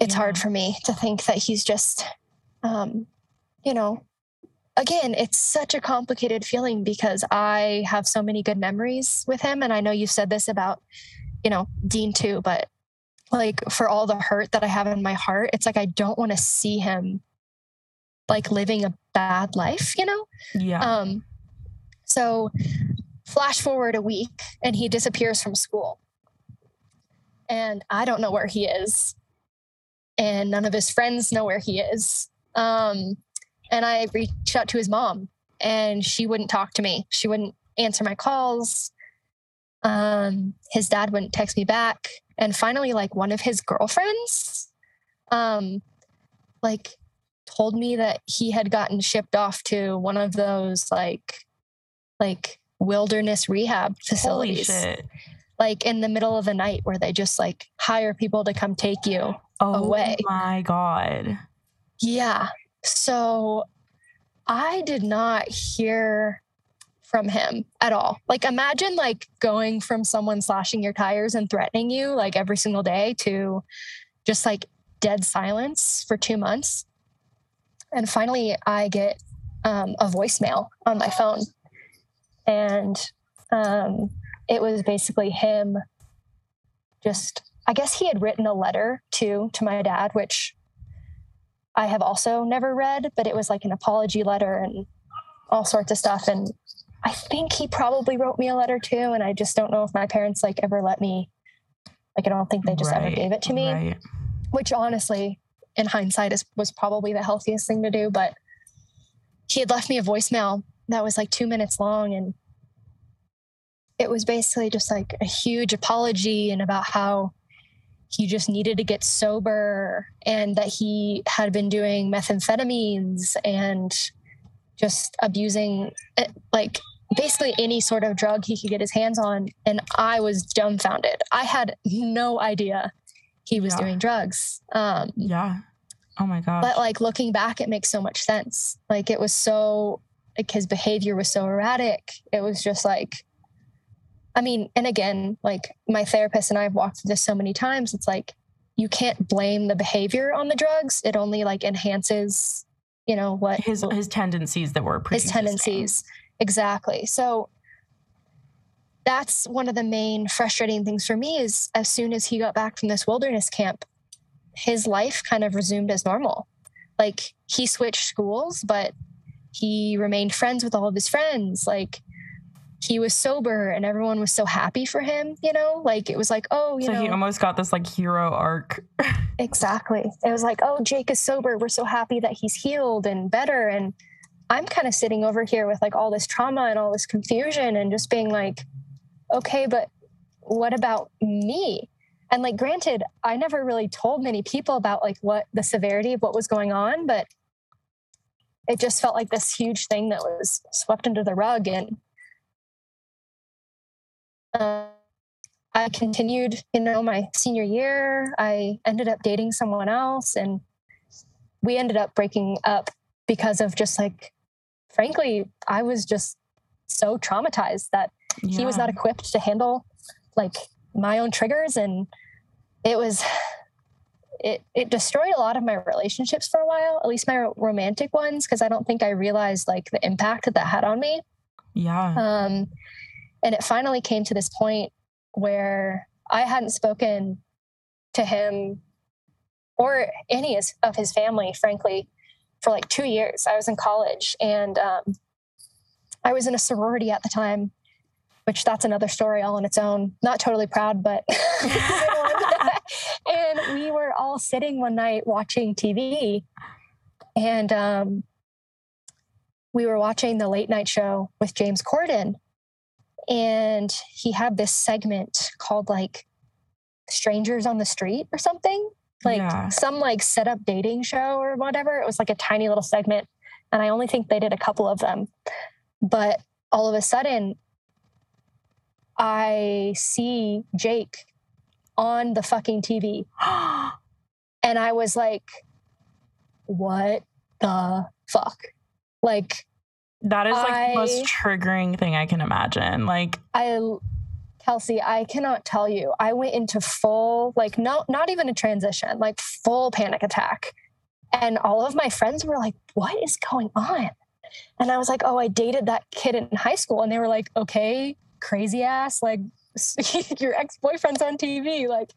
it's hard for me to think that he's just um you know again it's such a complicated feeling because i have so many good memories with him and i know you said this about you know dean too but like for all the hurt that i have in my heart it's like i don't want to see him like living a bad life you know yeah. um, so flash forward a week and he disappears from school. And I don't know where he is. And none of his friends know where he is. Um, and I reached out to his mom and she wouldn't talk to me. She wouldn't answer my calls. Um, his dad wouldn't text me back. And finally, like one of his girlfriends, um, like told me that he had gotten shipped off to one of those like like wilderness rehab facilities. Like in the middle of the night where they just like hire people to come take you away. Oh away. my God. yeah so i did not hear from him at all like imagine like going from someone slashing your tires and threatening you like every single day to just like dead silence for two months and finally i get um, a voicemail on my phone and um, it was basically him just i guess he had written a letter to to my dad which i have also never read but it was like an apology letter and all sorts of stuff. And i think he probably wrote me a letter too. And i just don't know if my parents like ever let me like i don't think they just ever gave it to me Right. which honestly in hindsight is was probably the healthiest thing to do. But he had left me a voicemail that was like two minutes long and it was basically just like a huge apology and about how he just needed to get sober and that he had been doing methamphetamines and just abusing eh, like basically any sort of drug he could get his hands on and i was dumbfounded i had no idea he was Yeah. doing drugs um Yeah. Oh my God. but like looking back it makes so much sense like it was so like his behavior was so erratic it was just like i mean and again like my therapist and i've walked through this so many times it's like you can't blame the behavior on the drugs. It only like enhances you know what his his tendencies that were his tendencies. Exactly. So that's one of the main frustrating things for me is as soon as he got back from this wilderness camp his life kind of resumed as normal. Like he switched schools but he remained friends with all of his friends. Like he was sober and everyone was so happy for him you know like it was like oh you So know he almost got this like hero arc. Exactly. It was like, oh, Jake is sober. We're so happy that he's healed and better. And I'm kind of sitting over here with like all this trauma and all this confusion and just being like, okay, but what about me? And like, granted, I never really told many people about like what the severity of what was going on, but it just felt like this huge thing that was swept under the rug. And uh, I continued, you know, my senior year. I ended up dating someone else and we ended up breaking up because of just like, frankly, I was just so traumatized that he was not equipped to handle like my own triggers. And it was, it, it destroyed a lot of my relationships for a while, at least my romantic ones, because I don't think I realized like the impact that that had on me. Yeah. Um, and it finally came to this point where I hadn't spoken to him or any of his family, frankly, for like two years. I was in college and um, I was in a sorority at the time, which that's another story all on its own. Not totally proud, but. and we were all sitting one night watching TV and um, we were watching the late night show with James Corden. And he had this segment called like Strangers on the Street or something like yeah. some like set up dating show or whatever. It was like a tiny little segment. And I only think they did a couple of them. But all of a sudden, I see Jake on the fucking TV. and I was like, what the fuck? Like, that is like I, the most triggering thing I can imagine. Like, I Kelsey, I cannot tell you. I went into full, like, no, not even a transition, like full panic attack. And all of my friends were like, what is going on? And I was like, oh, I dated that kid in high school. And they were like, okay, crazy ass, like, your ex boyfriend's on TV. Like,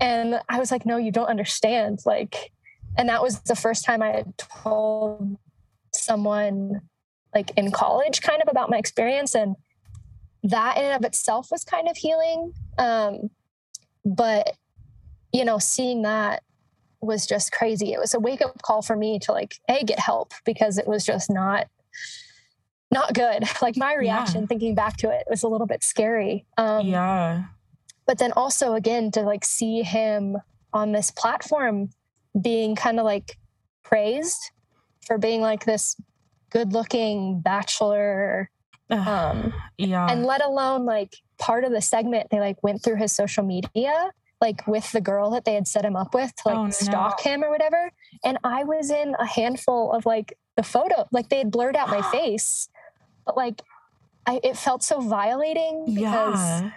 and I was like, no, you don't understand. Like, and that was the first time I had told someone, like, in college, kind of about my experience. And that in and of itself was kind of healing. Um, but you know, seeing that was just crazy. It was a wake up call for me to like, hey, get help because it was just not not good. Like my reaction yeah. thinking back to it was a little bit scary. Um, yeah. But then also again to like see him on this platform being kind of like praised for being like this good looking bachelor um, yeah. And let alone like part of the segment, they like went through his social media, like with the girl that they had set him up with to like oh, stalk no. him or whatever. And I was in a handful of like the photo, like they had blurred out my face, but like I, it felt so violating because yeah.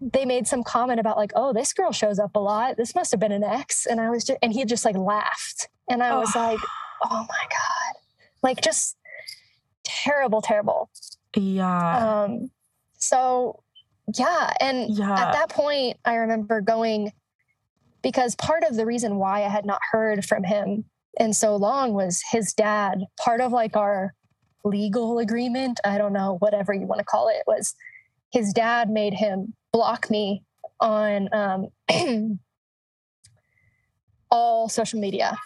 they made some comment about like, oh, this girl shows up a lot. This must have been an ex. And I was just, and he just like laughed. And I oh. was like, oh my God. Like just terrible, terrible. Yeah. Um, so yeah. And yeah. at that point, I remember going because part of the reason why I had not heard from him in so long was his dad, part of like our legal agreement, I don't know, whatever you want to call it, was his dad made him block me on um, all social media.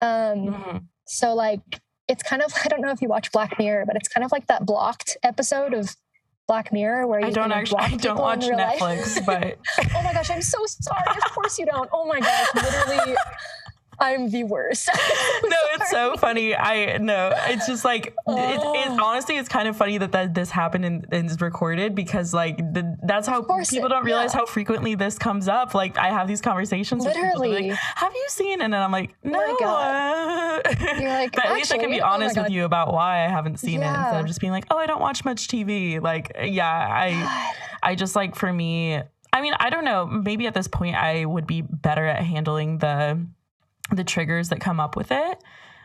Um, mm-hmm. So, like, it's kind of I don't know if you watch Black Mirror, but it's kind of like that blocked episode of Black Mirror where you I don't actually I don't watch Netflix, but oh my gosh, I'm so sorry. Of course you don't. Oh my gosh, literally I'm the worst. no, it's so funny. I know. It's just like oh. it's, it's, honestly, it's kind of funny that, that this happened and, and is recorded because like the, that's how people don't realize yeah. how frequently this comes up. Like I have these conversations. Literally, like, have you seen? And then I'm like, no. Oh my God. You're like, but at least I can be oh honest oh with you about why I haven't seen yeah. it instead of just being like, oh, I don't watch much TV. Like, yeah, I, God. I just like for me. I mean, I don't know. Maybe at this point, I would be better at handling the the triggers that come up with it.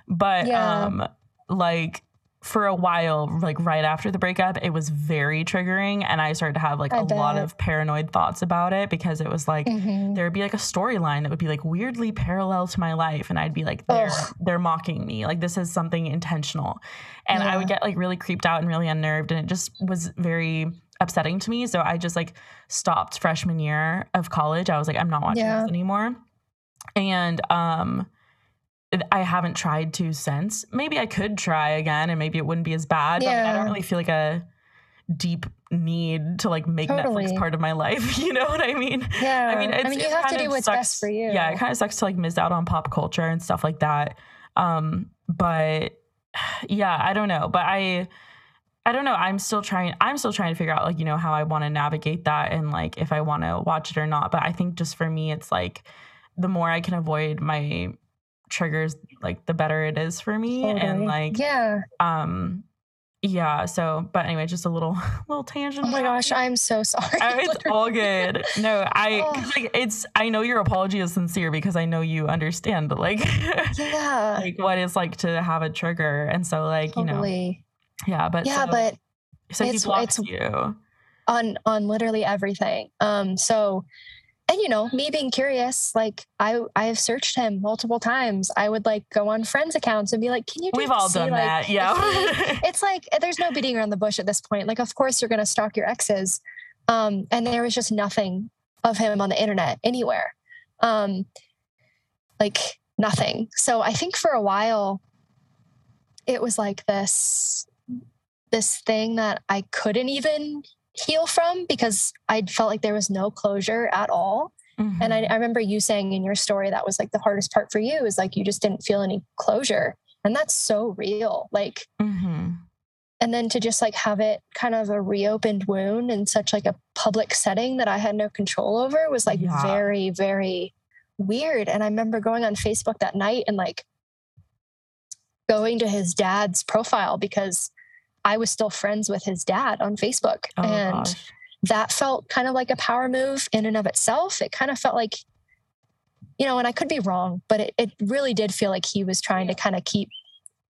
But yeah. um like for a while, like right after the breakup, it was very triggering. And I started to have like I a bet. lot of paranoid thoughts about it because it was like mm-hmm. there would be like a storyline that would be like weirdly parallel to my life. And I'd be like, they're they're mocking me. Like this is something intentional. And yeah. I would get like really creeped out and really unnerved. And it just was very upsetting to me. So I just like stopped freshman year of college. I was like, I'm not watching yeah. this anymore and um I haven't tried to since. Maybe I could try again and maybe it wouldn't be as bad. Yeah. But I don't really feel like a deep need to like make totally. Netflix part of my life. You know what I mean? Yeah. I mean, I mean, you have to do what's sucks. best for you. Yeah, it kind of sucks to like miss out on pop culture and stuff like that. Um, but yeah, I don't know. But I I don't know. I'm still trying I'm still trying to figure out like, you know, how I want to navigate that and like if I want to watch it or not. But I think just for me it's like the more I can avoid my triggers, like the better it is for me. Totally. And like, yeah. Um, yeah. So, but anyway, just a little, little tangent. Oh my gosh, I'm so sorry. Oh, it's all good. No, I, oh. like, it's, I know your apology is sincere because I know you understand, like, yeah, like what it's like to have a trigger. And so, like, totally. you know, yeah, but, yeah, so, but so it's, it's you on, on literally everything. Um, so, and you know, me being curious, like I I have searched him multiple times. I would like go on friends' accounts and be like, "Can you?" We've all see, done like, that, yeah. it's like there's no beating around the bush at this point. Like, of course you're gonna stalk your exes, um, and there was just nothing of him on the internet anywhere, um, like nothing. So I think for a while, it was like this this thing that I couldn't even heal from because I felt like there was no closure at all. And I, Mhm. I remember you saying in your story that was like the hardest part for you is like you just didn't feel any closure. And that's so real. Like, Mhm. and then to just like have it kind of a reopened wound in such like a public setting that I had no control over was like Yeah. very, very weird. And I remember going on Facebook that night and like going to his dad's profile because I was still friends with his dad on Facebook. Oh and gosh. that felt kind of like a power move in and of itself. It kind of felt like, you know, and I could be wrong, but it, it really did feel like he was trying to kind of keep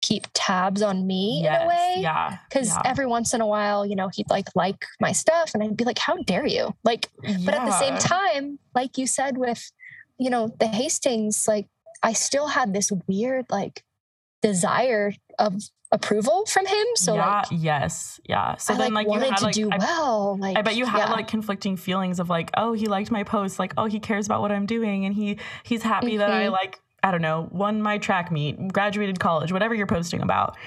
keep tabs on me yes. in a way. Yeah. Because yeah. every once in a while, you know, he'd like like my stuff and I'd be like, how dare you? Like, but at the same time, like you said with, you know, the Hastings, like I still had this weird like desire of approval from him. So yeah, like yes, yeah. So I then, like, like, you had to like, do I, well. Like I bet you had yeah. like conflicting feelings of like, oh, he liked my post, like, oh, he cares about what I'm doing, and he he's happy that I Mhm. like, I don't know, won my track meet, graduated college, whatever you're posting about,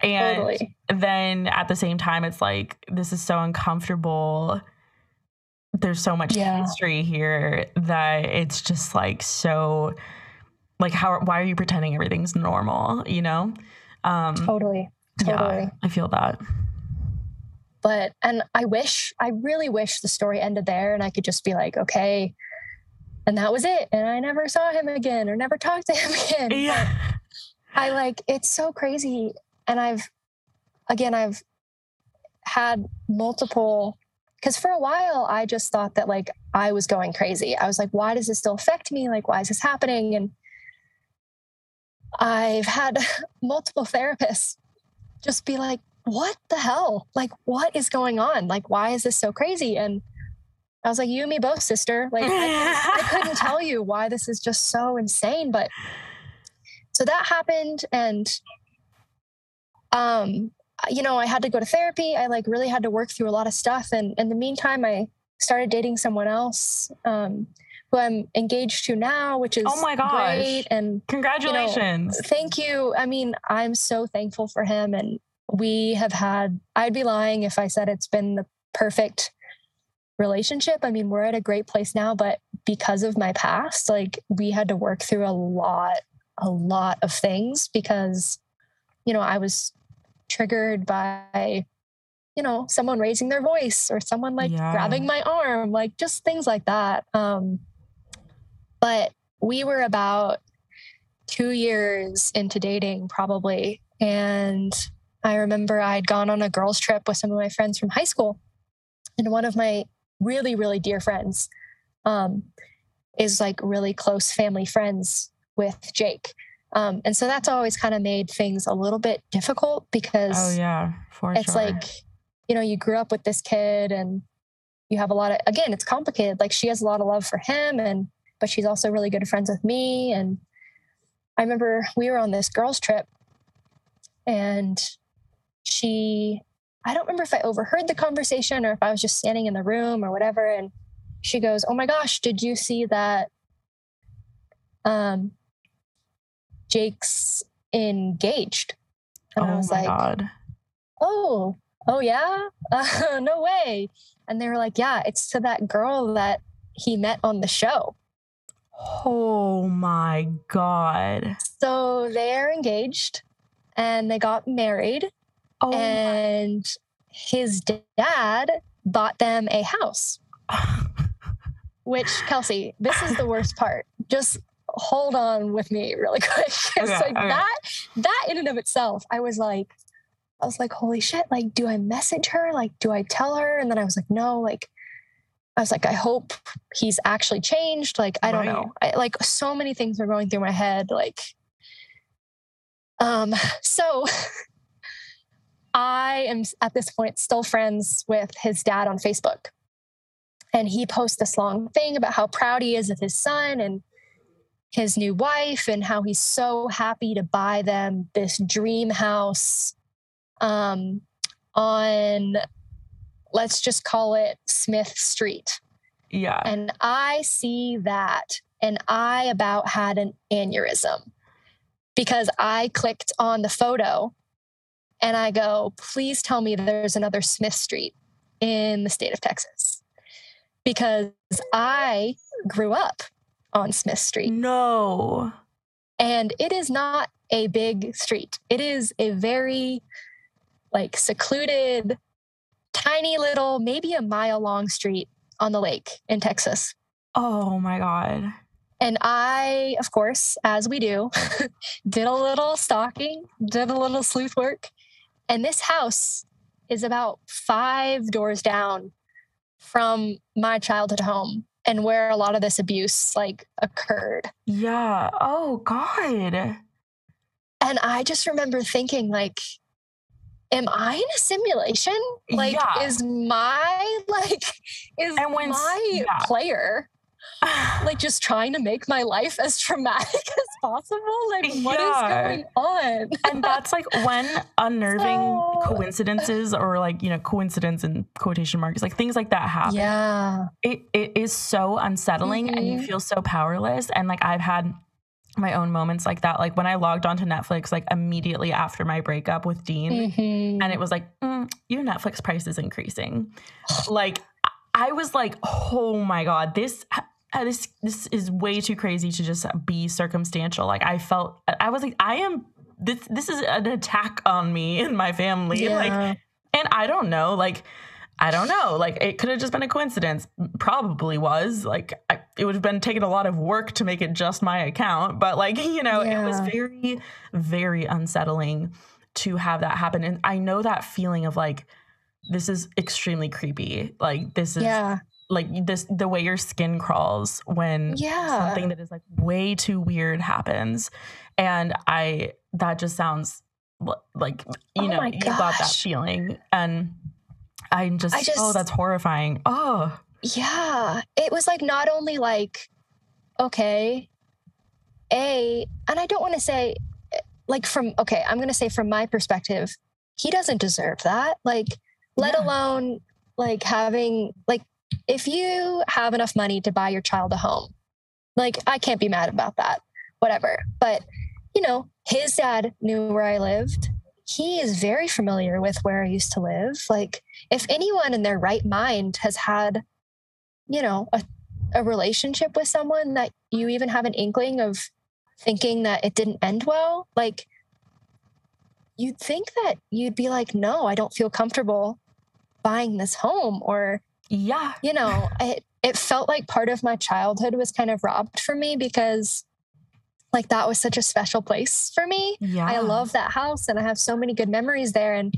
and totally. then at the same time, it's like this is so uncomfortable. There's so much Yeah. history here that it's just like so, like, how? Why are you pretending everything's normal? You know? Um, Totally. Totally. Yeah, I feel that. But and I wish, I really wish the story ended there and I could just be like, okay. And that was it. And I never saw him again or never talked to him again. Yeah. I like it's so crazy. And I've again I've had multiple because for a while I just thought that like I was going crazy. I was like, why does this still affect me? Like, why is this happening? And I've had multiple therapists just be like, what the hell? Like, what is going on? Like, why is this so crazy? And I was like, you and me both, sister. Like, I, I couldn't tell you why this is just so insane. But so that happened. And, um, you know, I had to go to therapy. I like really had to work through a lot of stuff. And in the meantime, I started dating someone else, um, who I'm engaged to now, which is Oh my gosh. great. And Congratulations. thank you. I mean, I'm so thankful for him. And we have had, I'd be lying if I said it's been the perfect relationship. I mean, we're at a great place now, but because of my past, like we had to work through a lot, a lot of things because, you know, I was triggered by, you know, someone raising their voice or someone like Yeah. grabbing my arm, like just things like that. Um, but we were about two years into dating, probably. And I remember I'd gone on a girls' trip with some of my friends from high school. And one of my really, really dear friends um, is like really close family friends with Jake. Um, and so that's always kind of made things a little bit difficult because Oh yeah, for it's sure. like you know you grew up with this kid and you have a lot of again it's complicated like she has a lot of love for him and but she's also really good friends with me and i remember we were on this girls trip and she i don't remember if i overheard the conversation or if i was just standing in the room or whatever and she goes oh my gosh did you see that um jake's engaged and oh i was like god. oh, oh yeah, uh, no way. And they were like, yeah, it's to that girl that he met on the show. Oh my god. So they're engaged and they got married, Oh and his dad bought them a house. Which, Kelsey, this is the worst part. Just hold on with me really quick. It's Okay, like okay. that, that in and of itself, I was like, I was like, holy shit, like, do I message her? Like, do I tell her? And then I was like, no, like, I was like, I hope he's actually changed. Like, I don't Right. know. I, like, so many things were going through my head. Like, um, so I am at this point still friends with his dad on Facebook. and he posts this long thing about how proud he is of his son and his new wife and how he's so happy to buy them this dream house um, on let's just call it Smith Street. Yeah. And I see that and I about had an aneurysm because I clicked on the photo and I go, please tell me there's another Smith Street in the state of Texas. Because I grew up on Smith Street. No. And it is not a big street. It is a very like secluded, tiny little, maybe a mile long street on the lake in Texas. Oh my God. And I, of course, as we do, did a little stalking, did a little sleuth work. And this house is about five doors down from my childhood home and where a lot of this abuse like occurred. Yeah. Oh God. And I just remember thinking, like, am I in a simulation? Like, Yeah. is my like is And when my yeah. player like just trying to make my life as traumatic as possible? Like, what is Yeah. going on? and that's like when unnerving So- coincidences or like you know coincidence in quotation marks like things like that happen yeah. it, it is so unsettling and you Mhm. feel so powerless and like i've had my own moments like that. Like when i logged onto netflix like immediately after my breakup with dean Mhm. and it was like mm, your netflix price is increasing. Like i was like oh my god this uh, this this is way too crazy to just be circumstantial. Like i felt i was like i am this this is an attack on me and my family. Like and I don't know, like, I don't know, like, it could have just been a coincidence. Probably was. Like, I, it would have been taking a lot of work to make it just my account, but like, you know, it was very, very unsettling to have that happen. And I know that feeling of like, this is extremely creepy. Like, this is yeah. like this, the way your skin crawls when Yeah. something that is like way too weird happens. And I, that just sounds like, you Oh know, you got that feeling. And I'm just, I oh, just- oh, that's horrifying. Oh, Yeah. It was like not only like, okay, A, and I don't want to say like from, okay, I'm going to say from my perspective, he doesn't deserve that. Like, let Yeah. alone like having, like, if you have enough money to buy your child a home, like, I can't be mad about that, whatever. But, you know, his dad knew where I lived. He is very familiar with where I used to live. Like, if anyone in their right mind has had you know a, a relationship with someone that you even have an inkling of thinking that it didn't end well like you'd think that you'd be like no i don't feel comfortable buying this home or yeah. you know it it felt like part of my childhood was kind of robbed from me because like that was such a special place for me Yeah. I love that house and I have so many good memories there. And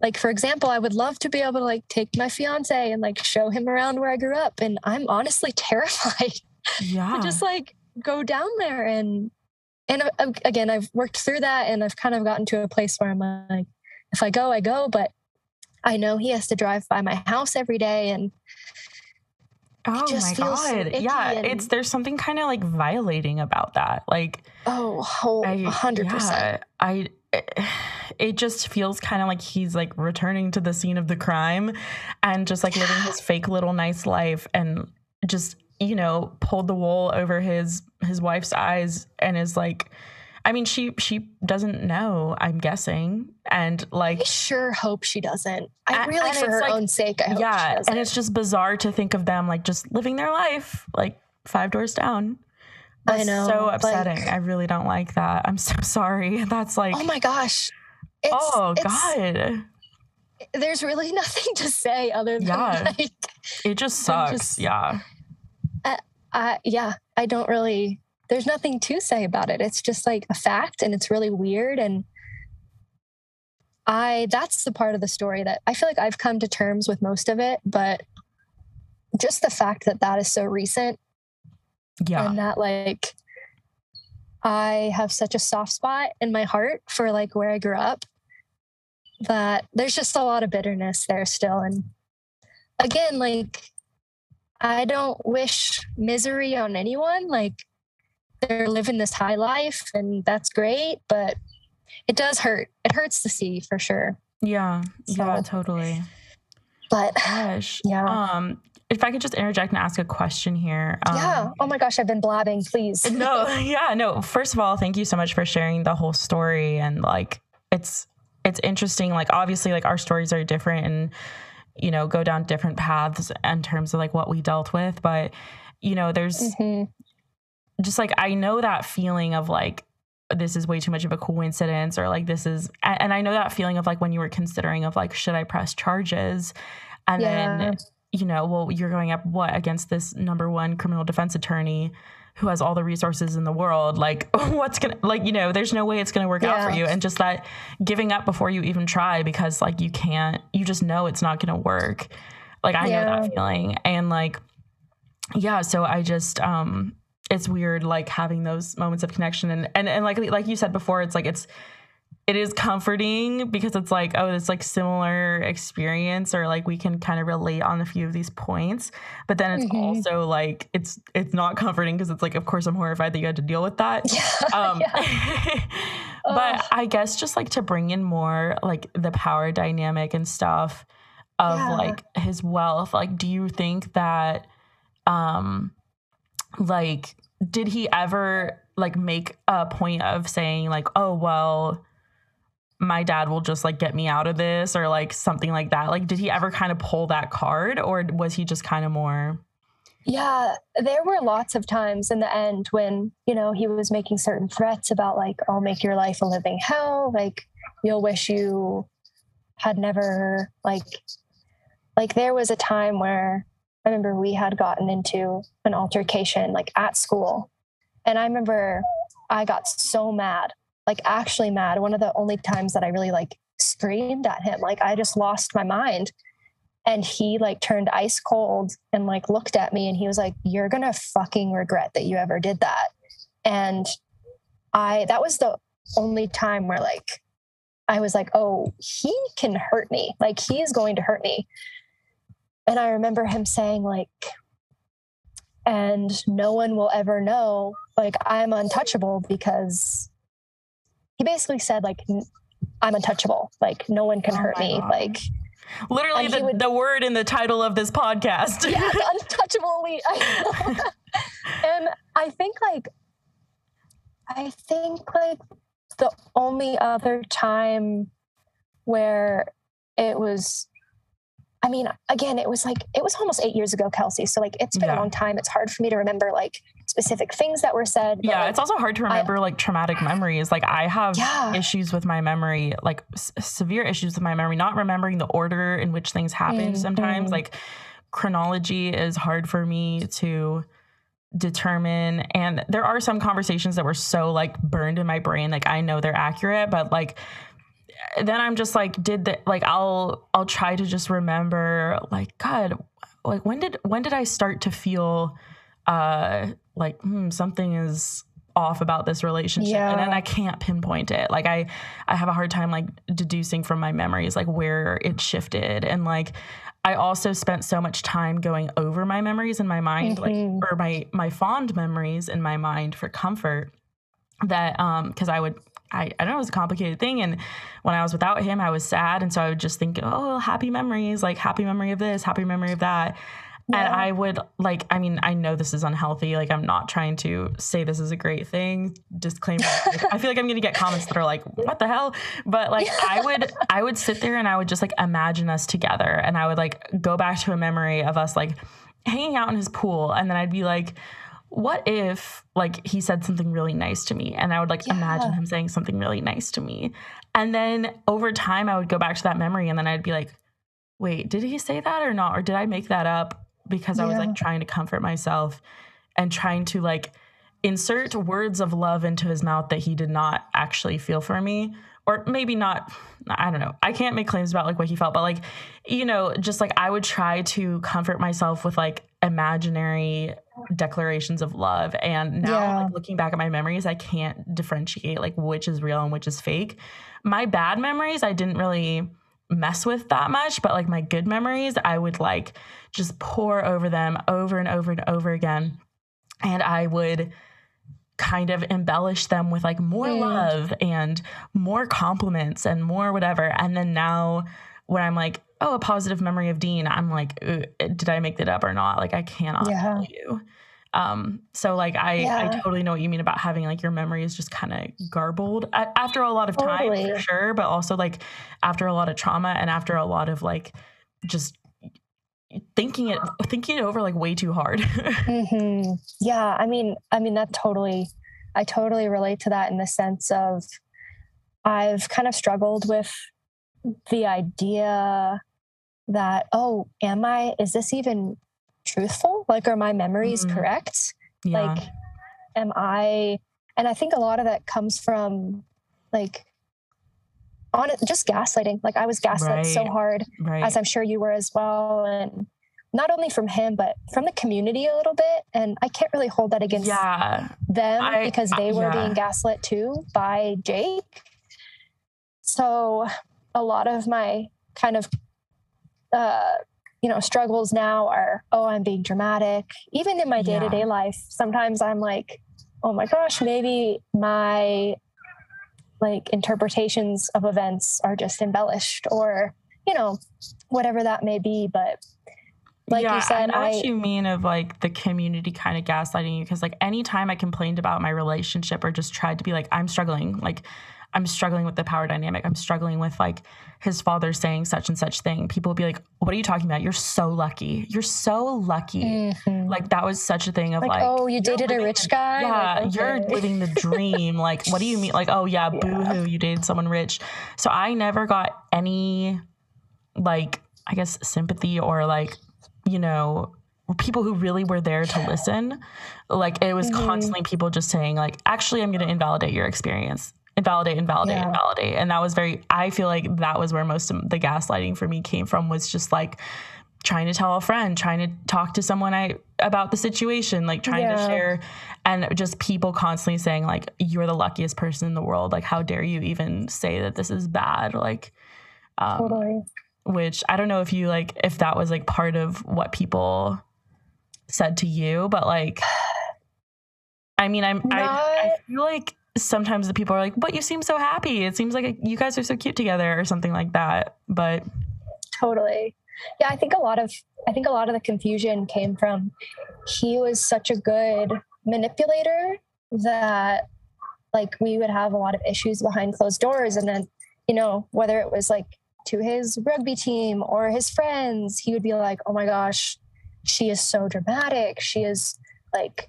like, for example, I would love to be able to like take my fiance and like show him around where I grew up. And I'm honestly terrified Yeah. to just like go down there and, and uh, again, I've worked through that and I've kind of gotten to a place where I'm like, if I go, I go, but I know he has to drive by my house every day. And oh my God. Yeah. and- It's, there's something kind of like violating about that. Like, oh, whole, I, a hundred percent. yeah, I, it just feels kind of like he's like returning to the scene of the crime and just like living his fake little nice life and just, you know, pulled the wool over his, his wife's eyes and is like, I mean, she, she doesn't know, I'm guessing. And like, I sure hope she doesn't. I A- really, and for her like- own sake, I hope she yeah. And it's just bizarre to think of them like just living their life, like five doors down. I know, so like- upsetting. I really don't like that. I'm so sorry. That's like, oh my gosh. It's, oh it's- God. There's really nothing to say other than Yeah. like, It just sucks. just- yeah. I, yeah, I don't really, there's nothing to say about it. It's just like a fact and it's really weird. And I, that's the part of the story that I feel like I've come to terms with most of it, but just the fact that that is so recent Yeah. and that like I have such a soft spot in my heart for like where I grew up that there's just a lot of bitterness there still. And again, like I don't wish misery on anyone. Like they're living this high life and that's great, but it does hurt. It hurts to see for sure. Yeah. So, yeah, totally. But gosh. Yeah. Um if I could just interject and ask a question here. Um, yeah. Oh my gosh, I've been blabbing. Please. no. Yeah. No. First of all, thank you so much for sharing the whole story. And like, it's it's interesting. Like, obviously, like our stories are different and you know go down different paths in terms of like what we dealt with. But you know, there's mm-hmm. Just like I know that feeling of like this is way too much of a coincidence or like this is and I know that feeling of like when you were considering of like should I press charges and yeah. then you know well you're going up what against this number one criminal defense attorney who has all the resources in the world like what's gonna like you know there's no way it's gonna work yeah. out for you and just that giving up before you even try because like you can't you just know it's not gonna work like i yeah. know that feeling and like yeah so i just um it's weird like having those moments of connection and and, and like like you said before it's like it's it is comforting because it's like oh it's like similar experience or like we can kind of relate on a few of these points but then it's mm-hmm. also like it's it's not comforting because it's like of course i'm horrified that you had to deal with that yeah, um yeah. but i guess just like to bring in more like the power dynamic and stuff of yeah. like his wealth like do you think that um like did he ever like make a point of saying like oh well my dad will just like get me out of this or like something like that? Like did he ever kind of pull that card or was he just kind of more yeah there were lots of times in the end when you know he was making certain threats about like i'll make your life a living hell like you'll wish you had never like like there was a time where I remember we had gotten into an altercation like at school. And I remember I got so mad, like actually mad. One of the only times that I really like screamed at him, like I just lost my mind. And he like turned ice cold and like looked at me and he was like, You're gonna fucking regret that you ever did that. And I, that was the only time where like I was like, Oh, he can hurt me. Like he is going to hurt me and I remember him saying, like, and no one will ever know, like, I'm untouchable because he basically said, like, I'm untouchable. Like, no one can oh hurt me. God. Like, literally the, would, the word in the title of this podcast. yeah, untouchable elite. I and I think, like, I think, like, the only other time where it was I mean, again, it was like it was almost eight years ago, Kelsey. So like it's been yeah. a long time. It's hard for me to remember like specific things that were said. Yeah, like, it's also hard to remember I, like traumatic memories. Like I have yeah. issues with my memory, like s- severe issues with my memory, not remembering the order in which things happen. Mm-hmm. Sometimes like chronology is hard for me to determine and there are some conversations that were so like burned in my brain like I know they're accurate but like then I'm just like, did the like I'll I'll try to just remember like God, like when did when did I start to feel uh like hmm, something is off about this relationship yeah. and then I can't pinpoint it. Like I I have a hard time like deducing from my memories like where it shifted and like I also spent so much time going over my memories in my mind mm-hmm. like or my my fond memories in my mind for comfort that um because I would I, I don't know, it was a complicated thing. And when I was without him, I was sad. And so I would just think, oh, happy memories, like happy memory of this, happy memory of that. Yeah. And I would like, I mean, I know this is unhealthy. Like, I'm not trying to say this is a great thing. Disclaimer. I feel like I'm going to get comments that are like, what the hell? But like, I would, I would sit there and I would just like imagine us together. And I would like go back to a memory of us like hanging out in his pool. And then I'd be like, what if like he said something really nice to me and I would like yeah. imagine him saying something really nice to me. And then over time I would go back to that memory and then I'd be like, wait, did he say that or not? Or did I make that up because yeah. I was like trying to comfort myself and trying to like insert words of love into his mouth that he did not actually feel for me or maybe not i don't know i can't make claims about like what he felt but like you know just like i would try to comfort myself with like imaginary declarations of love and now yeah. like looking back at my memories i can't differentiate like which is real and which is fake my bad memories i didn't really mess with that much, but like my good memories, I would like just pour over them over and over and over again. And I would kind of embellish them with like more Mm. love and more compliments and more whatever. And then now when I'm like, oh, a positive memory of Dean, I'm like, did I make that up or not? Like I cannot Yeah. tell you. Um, so like I, I totally know what you mean about having like your memories just kind of garbled after a lot of time Totally. for sure, but also like after a lot of trauma and after a lot of like just thinking it thinking it over like way too hard. hmm Yeah, I mean, I mean that totally, I totally relate to that in the sense of I've kind of struggled with the idea that oh, am I? Is this even truthful? Like, are my memories Mhm. correct? yeah. Like, am I? And I think a lot of that comes from like on it, just gaslighting. Like I was gaslit so hard right. as I'm sure you were as well. And not only from him, but from the community a little bit. And I can't really hold that against yeah. them I- because they were yeah. being gaslit too by Jake. So a lot of my kind of, uh, you know, struggles now are, oh, I'm being dramatic. Even in my day to day life, sometimes I'm like, oh my gosh, maybe my like interpretations of events are just embellished or, you know, whatever that may be. But like yeah, you said, I know I, what you mean of like the community kind of gaslighting you because like anytime I complained about my relationship or just tried to be like I'm struggling, like I'm struggling with the power dynamic, I'm struggling with like his father saying such and such thing. People would be like, "What are you talking about? You're so lucky. You're so lucky." Mhm. Like that was such a thing of like, like, oh, you dated a rich the- guy? yeah, Like, you're living the dream. like, what do you mean? Like, oh yeah, Yeah. boo hoo, you dated someone rich. So I never got any, like, I guess sympathy or like, you know, people who really were there to listen. Like, it was Mhm. constantly people just saying like, actually, I'm going to invalidate your experience. Invalidate, invalidate, Yeah. invalidate. And that was very, I feel like that was where most of the gaslighting for me came from was just like, trying to tell a friend, trying to talk to someone I about the situation, like trying to share and just people constantly saying like you're the luckiest person in the world. Like how dare you even say that this is bad? Like um Totally. which I don't know if you like if that was like part of what people said to you, but like I mean I'm I, I feel like sometimes the people are like, but you seem so happy. It seems like you guys are so cute together or something like that. But Totally. Yeah, I think a lot of I think a lot of the confusion came from he was such a good manipulator that like we would have a lot of issues behind closed doors and then you know whether it was like to his rugby team or his friends he would be like oh my gosh she is so dramatic she is like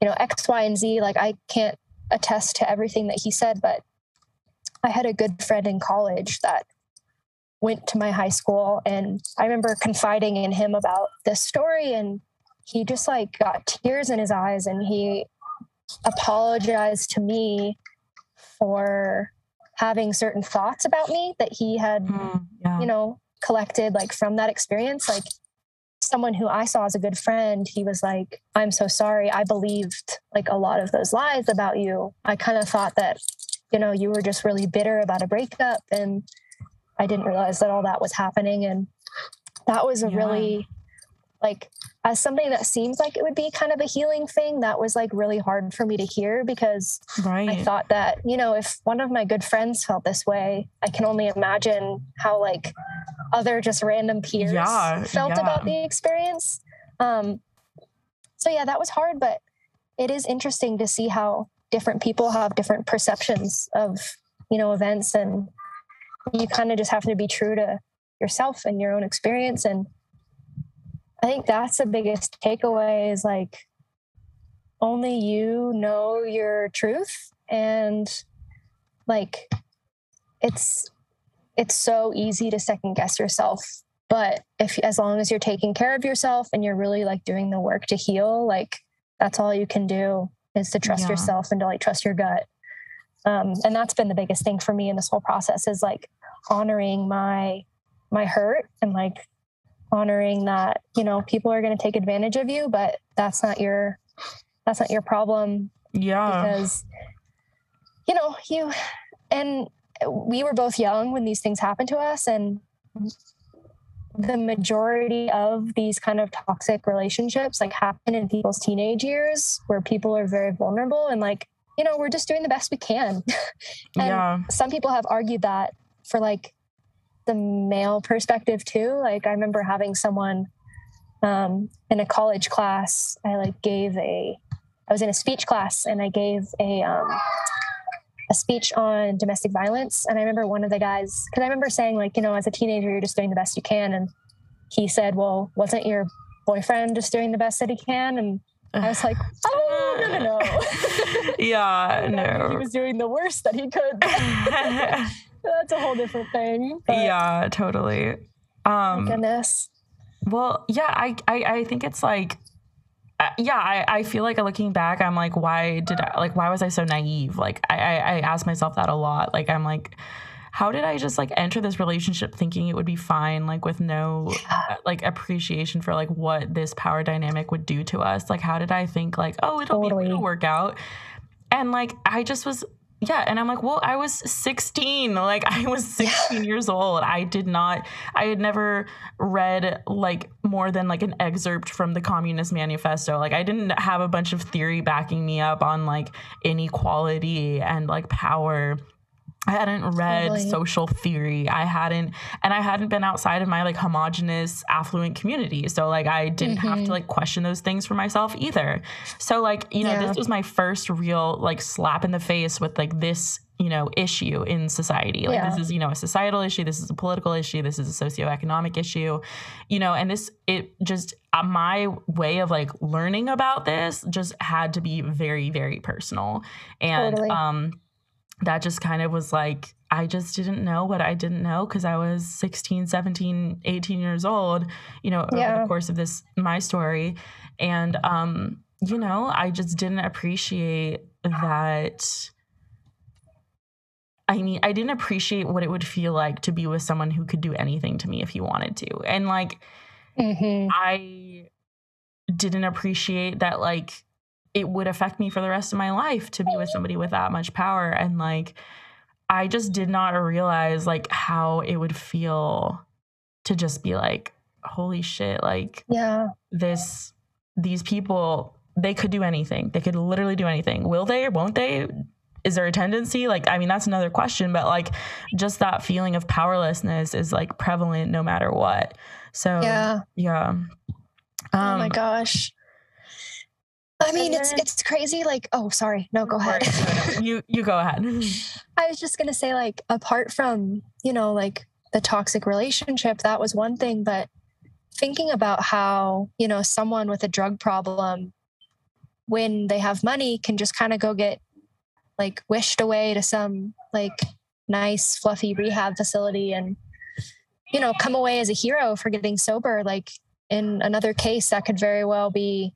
you know x y and z like i can't attest to everything that he said but i had a good friend in college that went to my high school and I remember confiding in him about this story and he just like got tears in his eyes and he apologized to me for having certain thoughts about me that he had mm, yeah. you know collected like from that experience like someone who I saw as a good friend he was like I'm so sorry I believed like a lot of those lies about you I kind of thought that you know you were just really bitter about a breakup and I didn't realize that all that was happening. And that was a Yeah. really, like, as something that seems like it would be kind of a healing thing, that was like really hard for me to hear because right. I thought that, you know, if one of my good friends felt this way, I can only imagine how like other just random peers Yeah, felt yeah. about the experience. Um, so yeah, that was hard, but it is interesting to see how different people have different perceptions of, you know, events and you kind of just have to be true to yourself and your own experience. And I think that's the biggest takeaway is like only you know your truth and like it's it's so easy to second guess yourself but if as long as you're taking care of yourself and you're really like doing the work to heal like that's all you can do is to trust Yeah. yourself and to like trust your gut um, and that's been the biggest thing for me in this whole process is like honoring my my hurt and like honoring that you know people are going to take advantage of you but that's not your that's not your problem yeah. because you know you and we were both young when these things happened to us and the majority of these kind of toxic relationships like happen in people's teenage years where people are very vulnerable and like you know we're just doing the best we can and yeah. some people have argued that for like the male perspective too like i remember having someone um, in a college class i like gave a i was in a speech class and i gave a um, a speech on domestic violence. And I remember one of the guys, because I remember saying, like, you know, as a teenager, you're just doing the best you can. And he said, well, wasn't your boyfriend just doing the best that he can? And I was like, oh, no, no, no. yeah, no. He was doing the worst that he could. That's a whole different thing. yeah, totally. Um, goodness. Well, yeah, I, I, I think it's like uh, yeah, I, I feel like looking back, I'm like, why did I like why was I so naive? Like I, I, I ask myself that a lot. Like I'm like, how did I just like enter this relationship thinking it would be fine, like with no uh, like appreciation for like what this power dynamic would do to us? Like how did I think like, oh, it'll totally. be it'll work out? And like I just was yeah and i'm like well i was 16 like i was 16 yeah. years old. I did not i had never read like more than like an excerpt from the communist manifesto. Like i didn't have a bunch of theory backing me up on like inequality and like power I hadn't read totally. social theory. I hadn't, and I hadn't been outside of my like homogenous, affluent community. So like I didn't mm-hmm. have to mm-hmm. like question those things for myself either. So like you know yeah. this was my first real like slap in the face with like this you know issue in society. Like yeah. this is you know a societal issue. This is a political issue. This is a socioeconomic issue. You know, and this it just uh, my way of like learning about this just had to be very very personal and totally. um that just kind of was like I just didn't know what I didn't know because I was 16, 17, 18 years old, you know, yeah. over the course of this my story. And um, you know, I just didn't appreciate that I mean, I didn't appreciate what it would feel like to be with someone who could do anything to me if he wanted to. And like mm-hmm. I didn't appreciate that like it would affect me for the rest of my life to be with somebody with that much power. And like I just did not realize like how it would feel to just be like holy shit like yeah. this these people they could do anything. They could literally do anything. Will they? Or won't they? Is there a tendency? Like i mean that's another question but like just that feeling of powerlessness is like prevalent no matter what. So yeah. yeah. Um, oh my um, gosh I mean, it's it's crazy. Like, oh, sorry, no, go ahead. you you go ahead. I was just gonna say, like, apart from you know, like the toxic relationship, that was one thing. But thinking about how you know someone with a drug problem, when they have money, can just kind of go get like wished away to some like nice fluffy rehab facility and you know come away as a hero for getting sober. Like in another case, that could very well be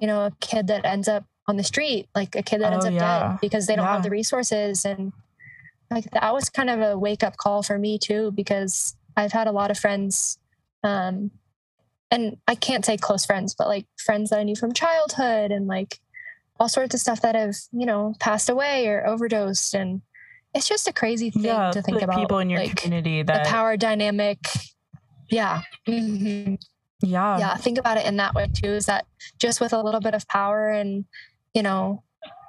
you know, a kid that ends up on the street, like a kid that oh, ends up yeah. dead because they don't yeah. have the resources. And like that was kind of a wake up call for me too, because I've had a lot of friends, um, and I can't say close friends, but like friends that I knew from childhood and like all sorts of stuff that have, you know, passed away or overdosed. And it's just a crazy thing yeah, to think about. People in your like, community that the power dynamic. Yeah. Mm-hmm. Yeah. Yeah. Think about it in that way too is that just with a little bit of power and, you know,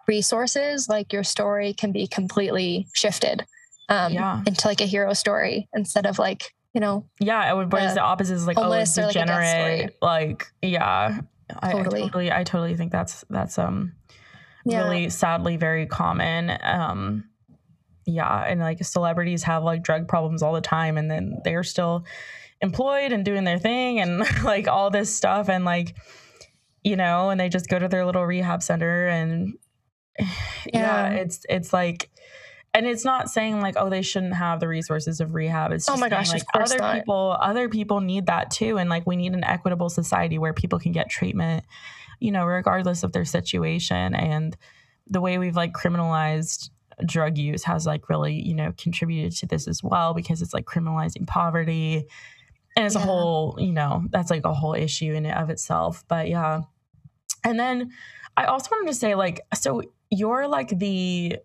resources, like your story can be completely shifted um, yeah. into like a hero story instead of like, you know. Yeah. It would, whereas the opposite is like, oh, it's degenerate. Like, like, yeah. I, totally. I totally, I totally think that's, that's, um, yeah. really sadly very common. Um, yeah. And like celebrities have like drug problems all the time and then they're still, employed and doing their thing and like all this stuff and like you know and they just go to their little rehab center and yeah, yeah. it's it's like and it's not saying like oh they shouldn't have the resources of rehab. It's oh just oh my gosh like other not. people other people need that too. And like we need an equitable society where people can get treatment you know regardless of their situation. And the way we've like criminalized drug use has like really you know contributed to this as well because it's like criminalizing poverty and it's yeah. a whole you know that's like a whole issue in and of itself but yeah and then i also wanted to say like so you're like the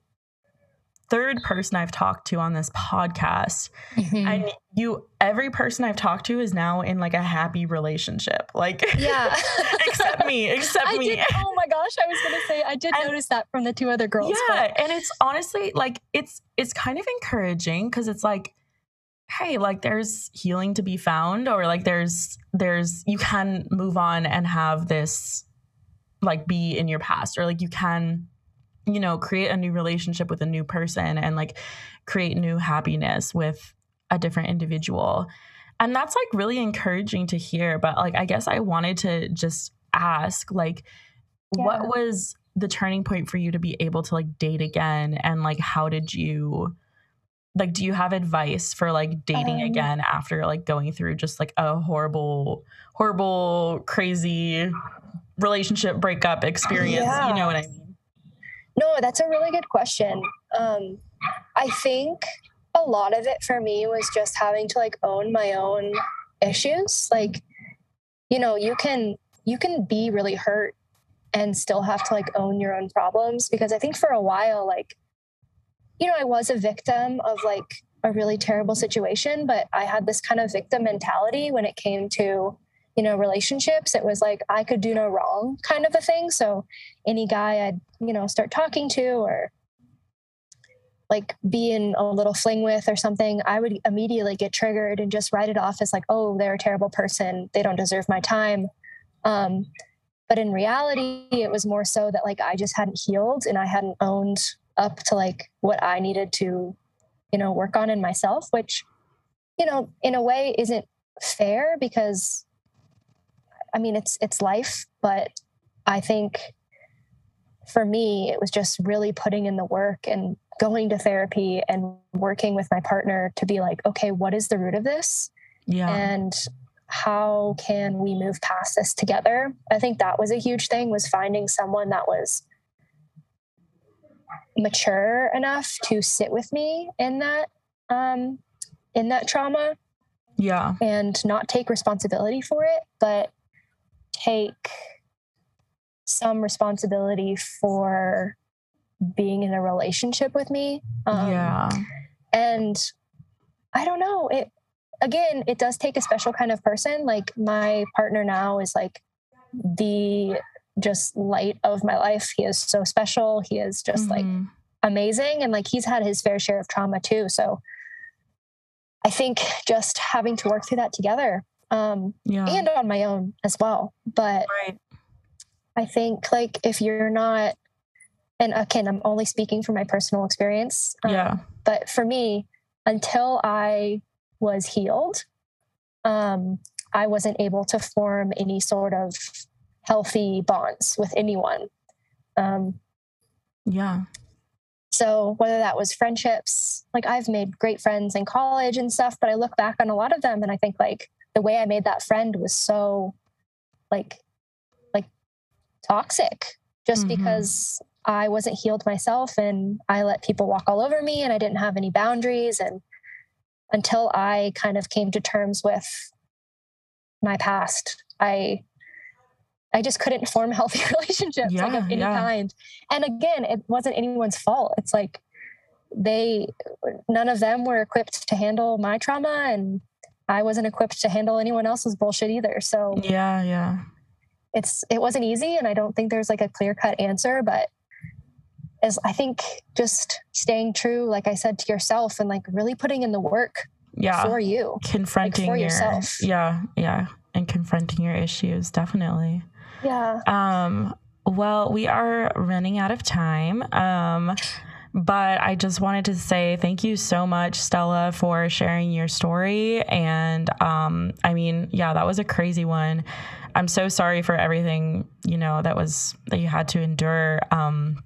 third person I've talked to on this podcast. Mhm. And you, every person I've talked to is now in like a happy relationship. Like, yeah. except me, except I me. did. Oh my gosh, I was gonna say I did And- notice that from the two other girls. yeah and it's honestly like it's it's kind of encouraging because it's like hey like there's healing to be found or like there's there's you can move on and have this like be in your past or like you can you know create a new relationship with a new person and like create new happiness with a different individual and that's like really encouraging to hear but like i guess i wanted to just ask like Yeah. what was the turning point for you to be able to like date again and like how did you like do you have advice for like dating Um, again after like going through just like a horrible horrible crazy relationship breakup experience Yeah. you know what i mean No, that's a really good question. Um, I think a lot of it for me was just having to like own my own issues. Like, you know, you can you can be really hurt and still have to like own your own problems because I think for a while, like, you know, I was a victim of like a really terrible situation, but I had this kind of victim mentality when it came to, you know, relationships. It was like I could do no wrong kind of a thing. So any guy I'd, you know, start talking to or like be in a little fling with or something, I would immediately get triggered and just write it off as like, oh, they're a terrible person. They don't deserve my time. Um, but in reality, it was more so that like I just hadn't healed and I hadn't owned up to like what I needed to, you know, work on in myself, which, you know, in a way isn't fair because I mean it's it's life, but I think for me it was just really putting in the work and going to therapy and working with my partner to be like, okay, what is the root of this? yeah and how can we move past this together i think that was a huge thing was finding someone that was mature enough to sit with me in that um in that trauma yeah. and not take responsibility for it but take some responsibility for being in a relationship with me um, yeah. and i don't know it again it does take a special kind of person like my partner now is like the just light of my life. He is so special. He is just like Mhm. amazing. And like he's had his fair share of trauma too. So i think just having to work through that together um yeah. and on my own as well. But right. I think like if you're not, and again, I'm only speaking from my personal experience. um, yeah. But for me, until I was healed, um, I wasn't able to form any sort of healthy bonds with anyone. Um, yeah so whether that was friendships, like I've made great friends in college and stuff, but I look back on a lot of them and I think like the way I made that friend was so like like toxic just Mhm. because I wasn't healed myself and I let people walk all over me and I didn't have any boundaries and until I kind of came to terms with my past, I I just couldn't form healthy relationships like of any yeah. kind. And again, it wasn't anyone's fault. It's like they none of them were equipped to handle my trauma and I wasn't equipped to handle anyone else's bullshit either. So yeah yeah it's it wasn't easy and I don't think there's like a clear-cut answer, but as I think just staying true, like I said, to yourself and like really putting in the work yeah for you. confronting for your yourself. yeah yeah and confronting your issues definitely Yeah. um well we are running out of time um but I just wanted to say thank you so much, Stella, for sharing your story. And um, I mean, yeah, that was a crazy one. I'm so sorry for everything, you know, that was that you had to endure. Um,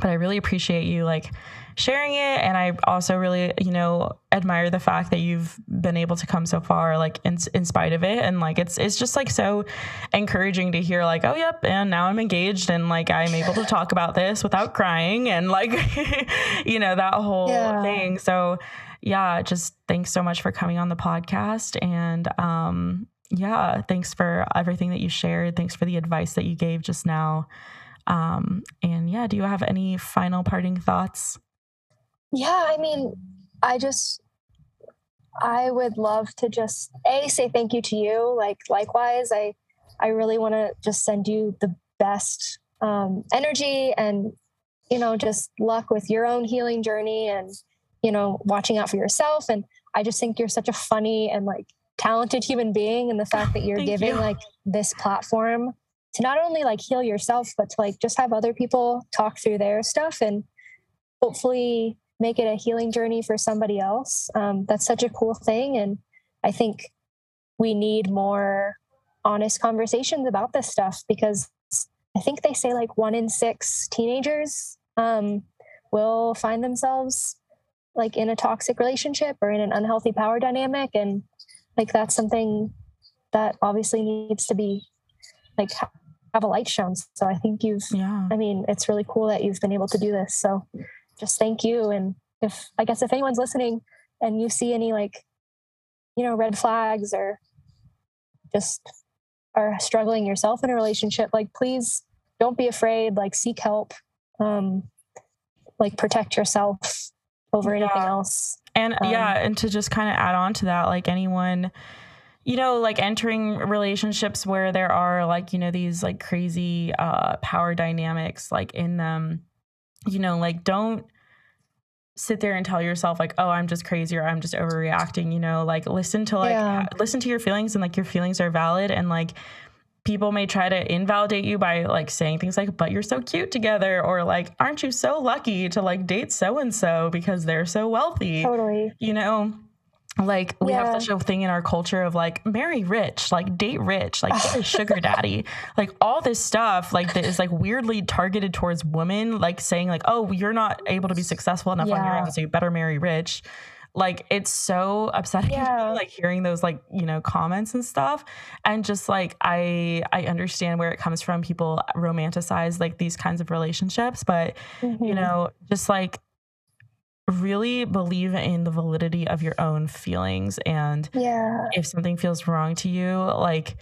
but I really appreciate you like sharing it. And I also really, you know, admire the fact that you've been able to come so far, like in, in spite of it. And like, it's, it's just like so encouraging to hear like, oh, yep. And now I'm engaged and like, I'm able to talk about this without crying and like, you know, that whole Yeah. thing. So yeah, just thanks so much for coming on the podcast. And, um, yeah, thanks for everything that you shared. Thanks for the advice that you gave just now. Um, and yeah, do you have any final parting thoughts? Yeah, I mean, I just I would love to just a say thank you to you. Like likewise, I I really want to just send you the best um, energy and you know just luck with your own healing journey and you know watching out for yourself. And I just think you're such a funny and like talented human being, and the fact that you're giving you. like this platform to not only like heal yourself, but to like just have other people talk through their stuff and hopefully make it a healing journey for somebody else. Um, that's such a cool thing. And I think we need more honest conversations about this stuff because I think they say like one in six teenagers um, will find themselves like in a toxic relationship or in an unhealthy power dynamic. And like that's something that obviously needs to be like have a light shown. So I think you've, yeah. I mean, it's really cool that you've been able to do this. So just thank you. And if, I guess, if anyone's listening and you see any like, you know, red flags or just are struggling yourself in a relationship, like, please don't be afraid, like, seek help, um, like, protect yourself over yeah. anything else. And um, yeah, and to just kind of add on to that, like, anyone, you know, like entering relationships where there are like, you know, these like crazy uh power dynamics like in them, you know, like don't sit there and tell yourself like, oh, I'm just crazy or I'm just overreacting, you know, like listen to like yeah. listen to your feelings and like your feelings are valid and like people may try to invalidate you by like saying things like but you're so cute together or like aren't you so lucky to like date so and so because they're so wealthy. Totally. You know, like we yeah. have such a thing in our culture of like marry rich like date rich like get a sugar daddy like all this stuff like that is like weirdly targeted towards women like saying like oh you're not able to be successful enough yeah. on your own so you better marry rich like it's so upsetting yeah. me, like hearing those like you know comments and stuff and just like i i understand where it comes from people romanticize like these kinds of relationships but mm-hmm. you know just like really believe in the validity of your own feelings and yeah. if something feels wrong to you like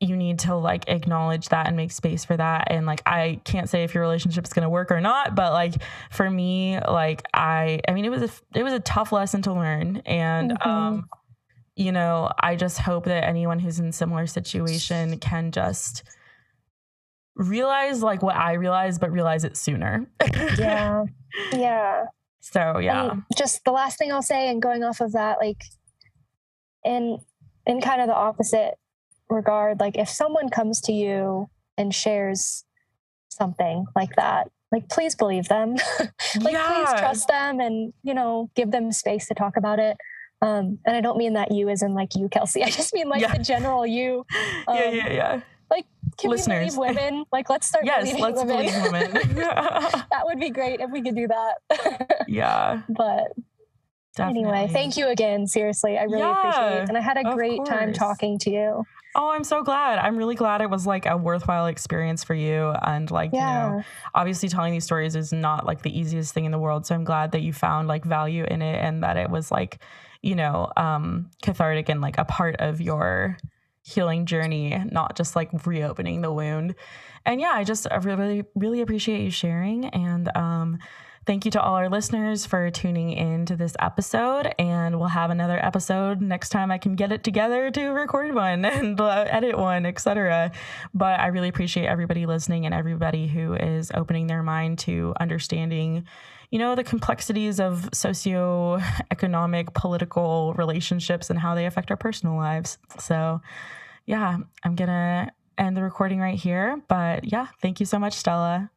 you need to like acknowledge that and make space for that and like i can't say if your relationship is going to work or not but like for me like i i mean it was a it was a tough lesson to learn and mm-hmm. um you know i just hope that anyone who's in a similar situation can just realize like what i realized but realize it sooner. Yeah. Yeah so yeah. And just the last thing I'll say and going off of that, like in in kind of the opposite regard, like if someone comes to you and shares something like that, like please believe them. like yeah. please trust them and, you know, give them space to talk about it. Um, and I don't mean that you as in like you, Kelsey. I just mean like yeah. the general you. Um, yeah, yeah, yeah like can Listeners. we believe women? Like let's start yes, let's women. believe women. that would be great if we could do that. yeah. But Definitely. anyway, thank you again. Seriously, I really yeah, appreciate it. And I had a great course. time talking to you. Oh, I'm so glad. I'm really glad it was like a worthwhile experience for you. And like, yeah. you know, obviously telling these stories is not like the easiest thing in the world. So I'm glad that you found like value in it and that it was like, you know, um, cathartic and like a part of your healing journey, not just like reopening the wound. And yeah, I just I really, really appreciate you sharing. And um, thank you to all our listeners for tuning in to this episode. And we'll have another episode next time I can get it together to record one and uh, edit one, etc. But I really appreciate everybody listening and everybody who is opening their mind to understanding you know, the complexities of socio-economic, political relationships and how they affect our personal lives. So, yeah, I'm going to end the recording right here. But yeah, thank you so much, Stella.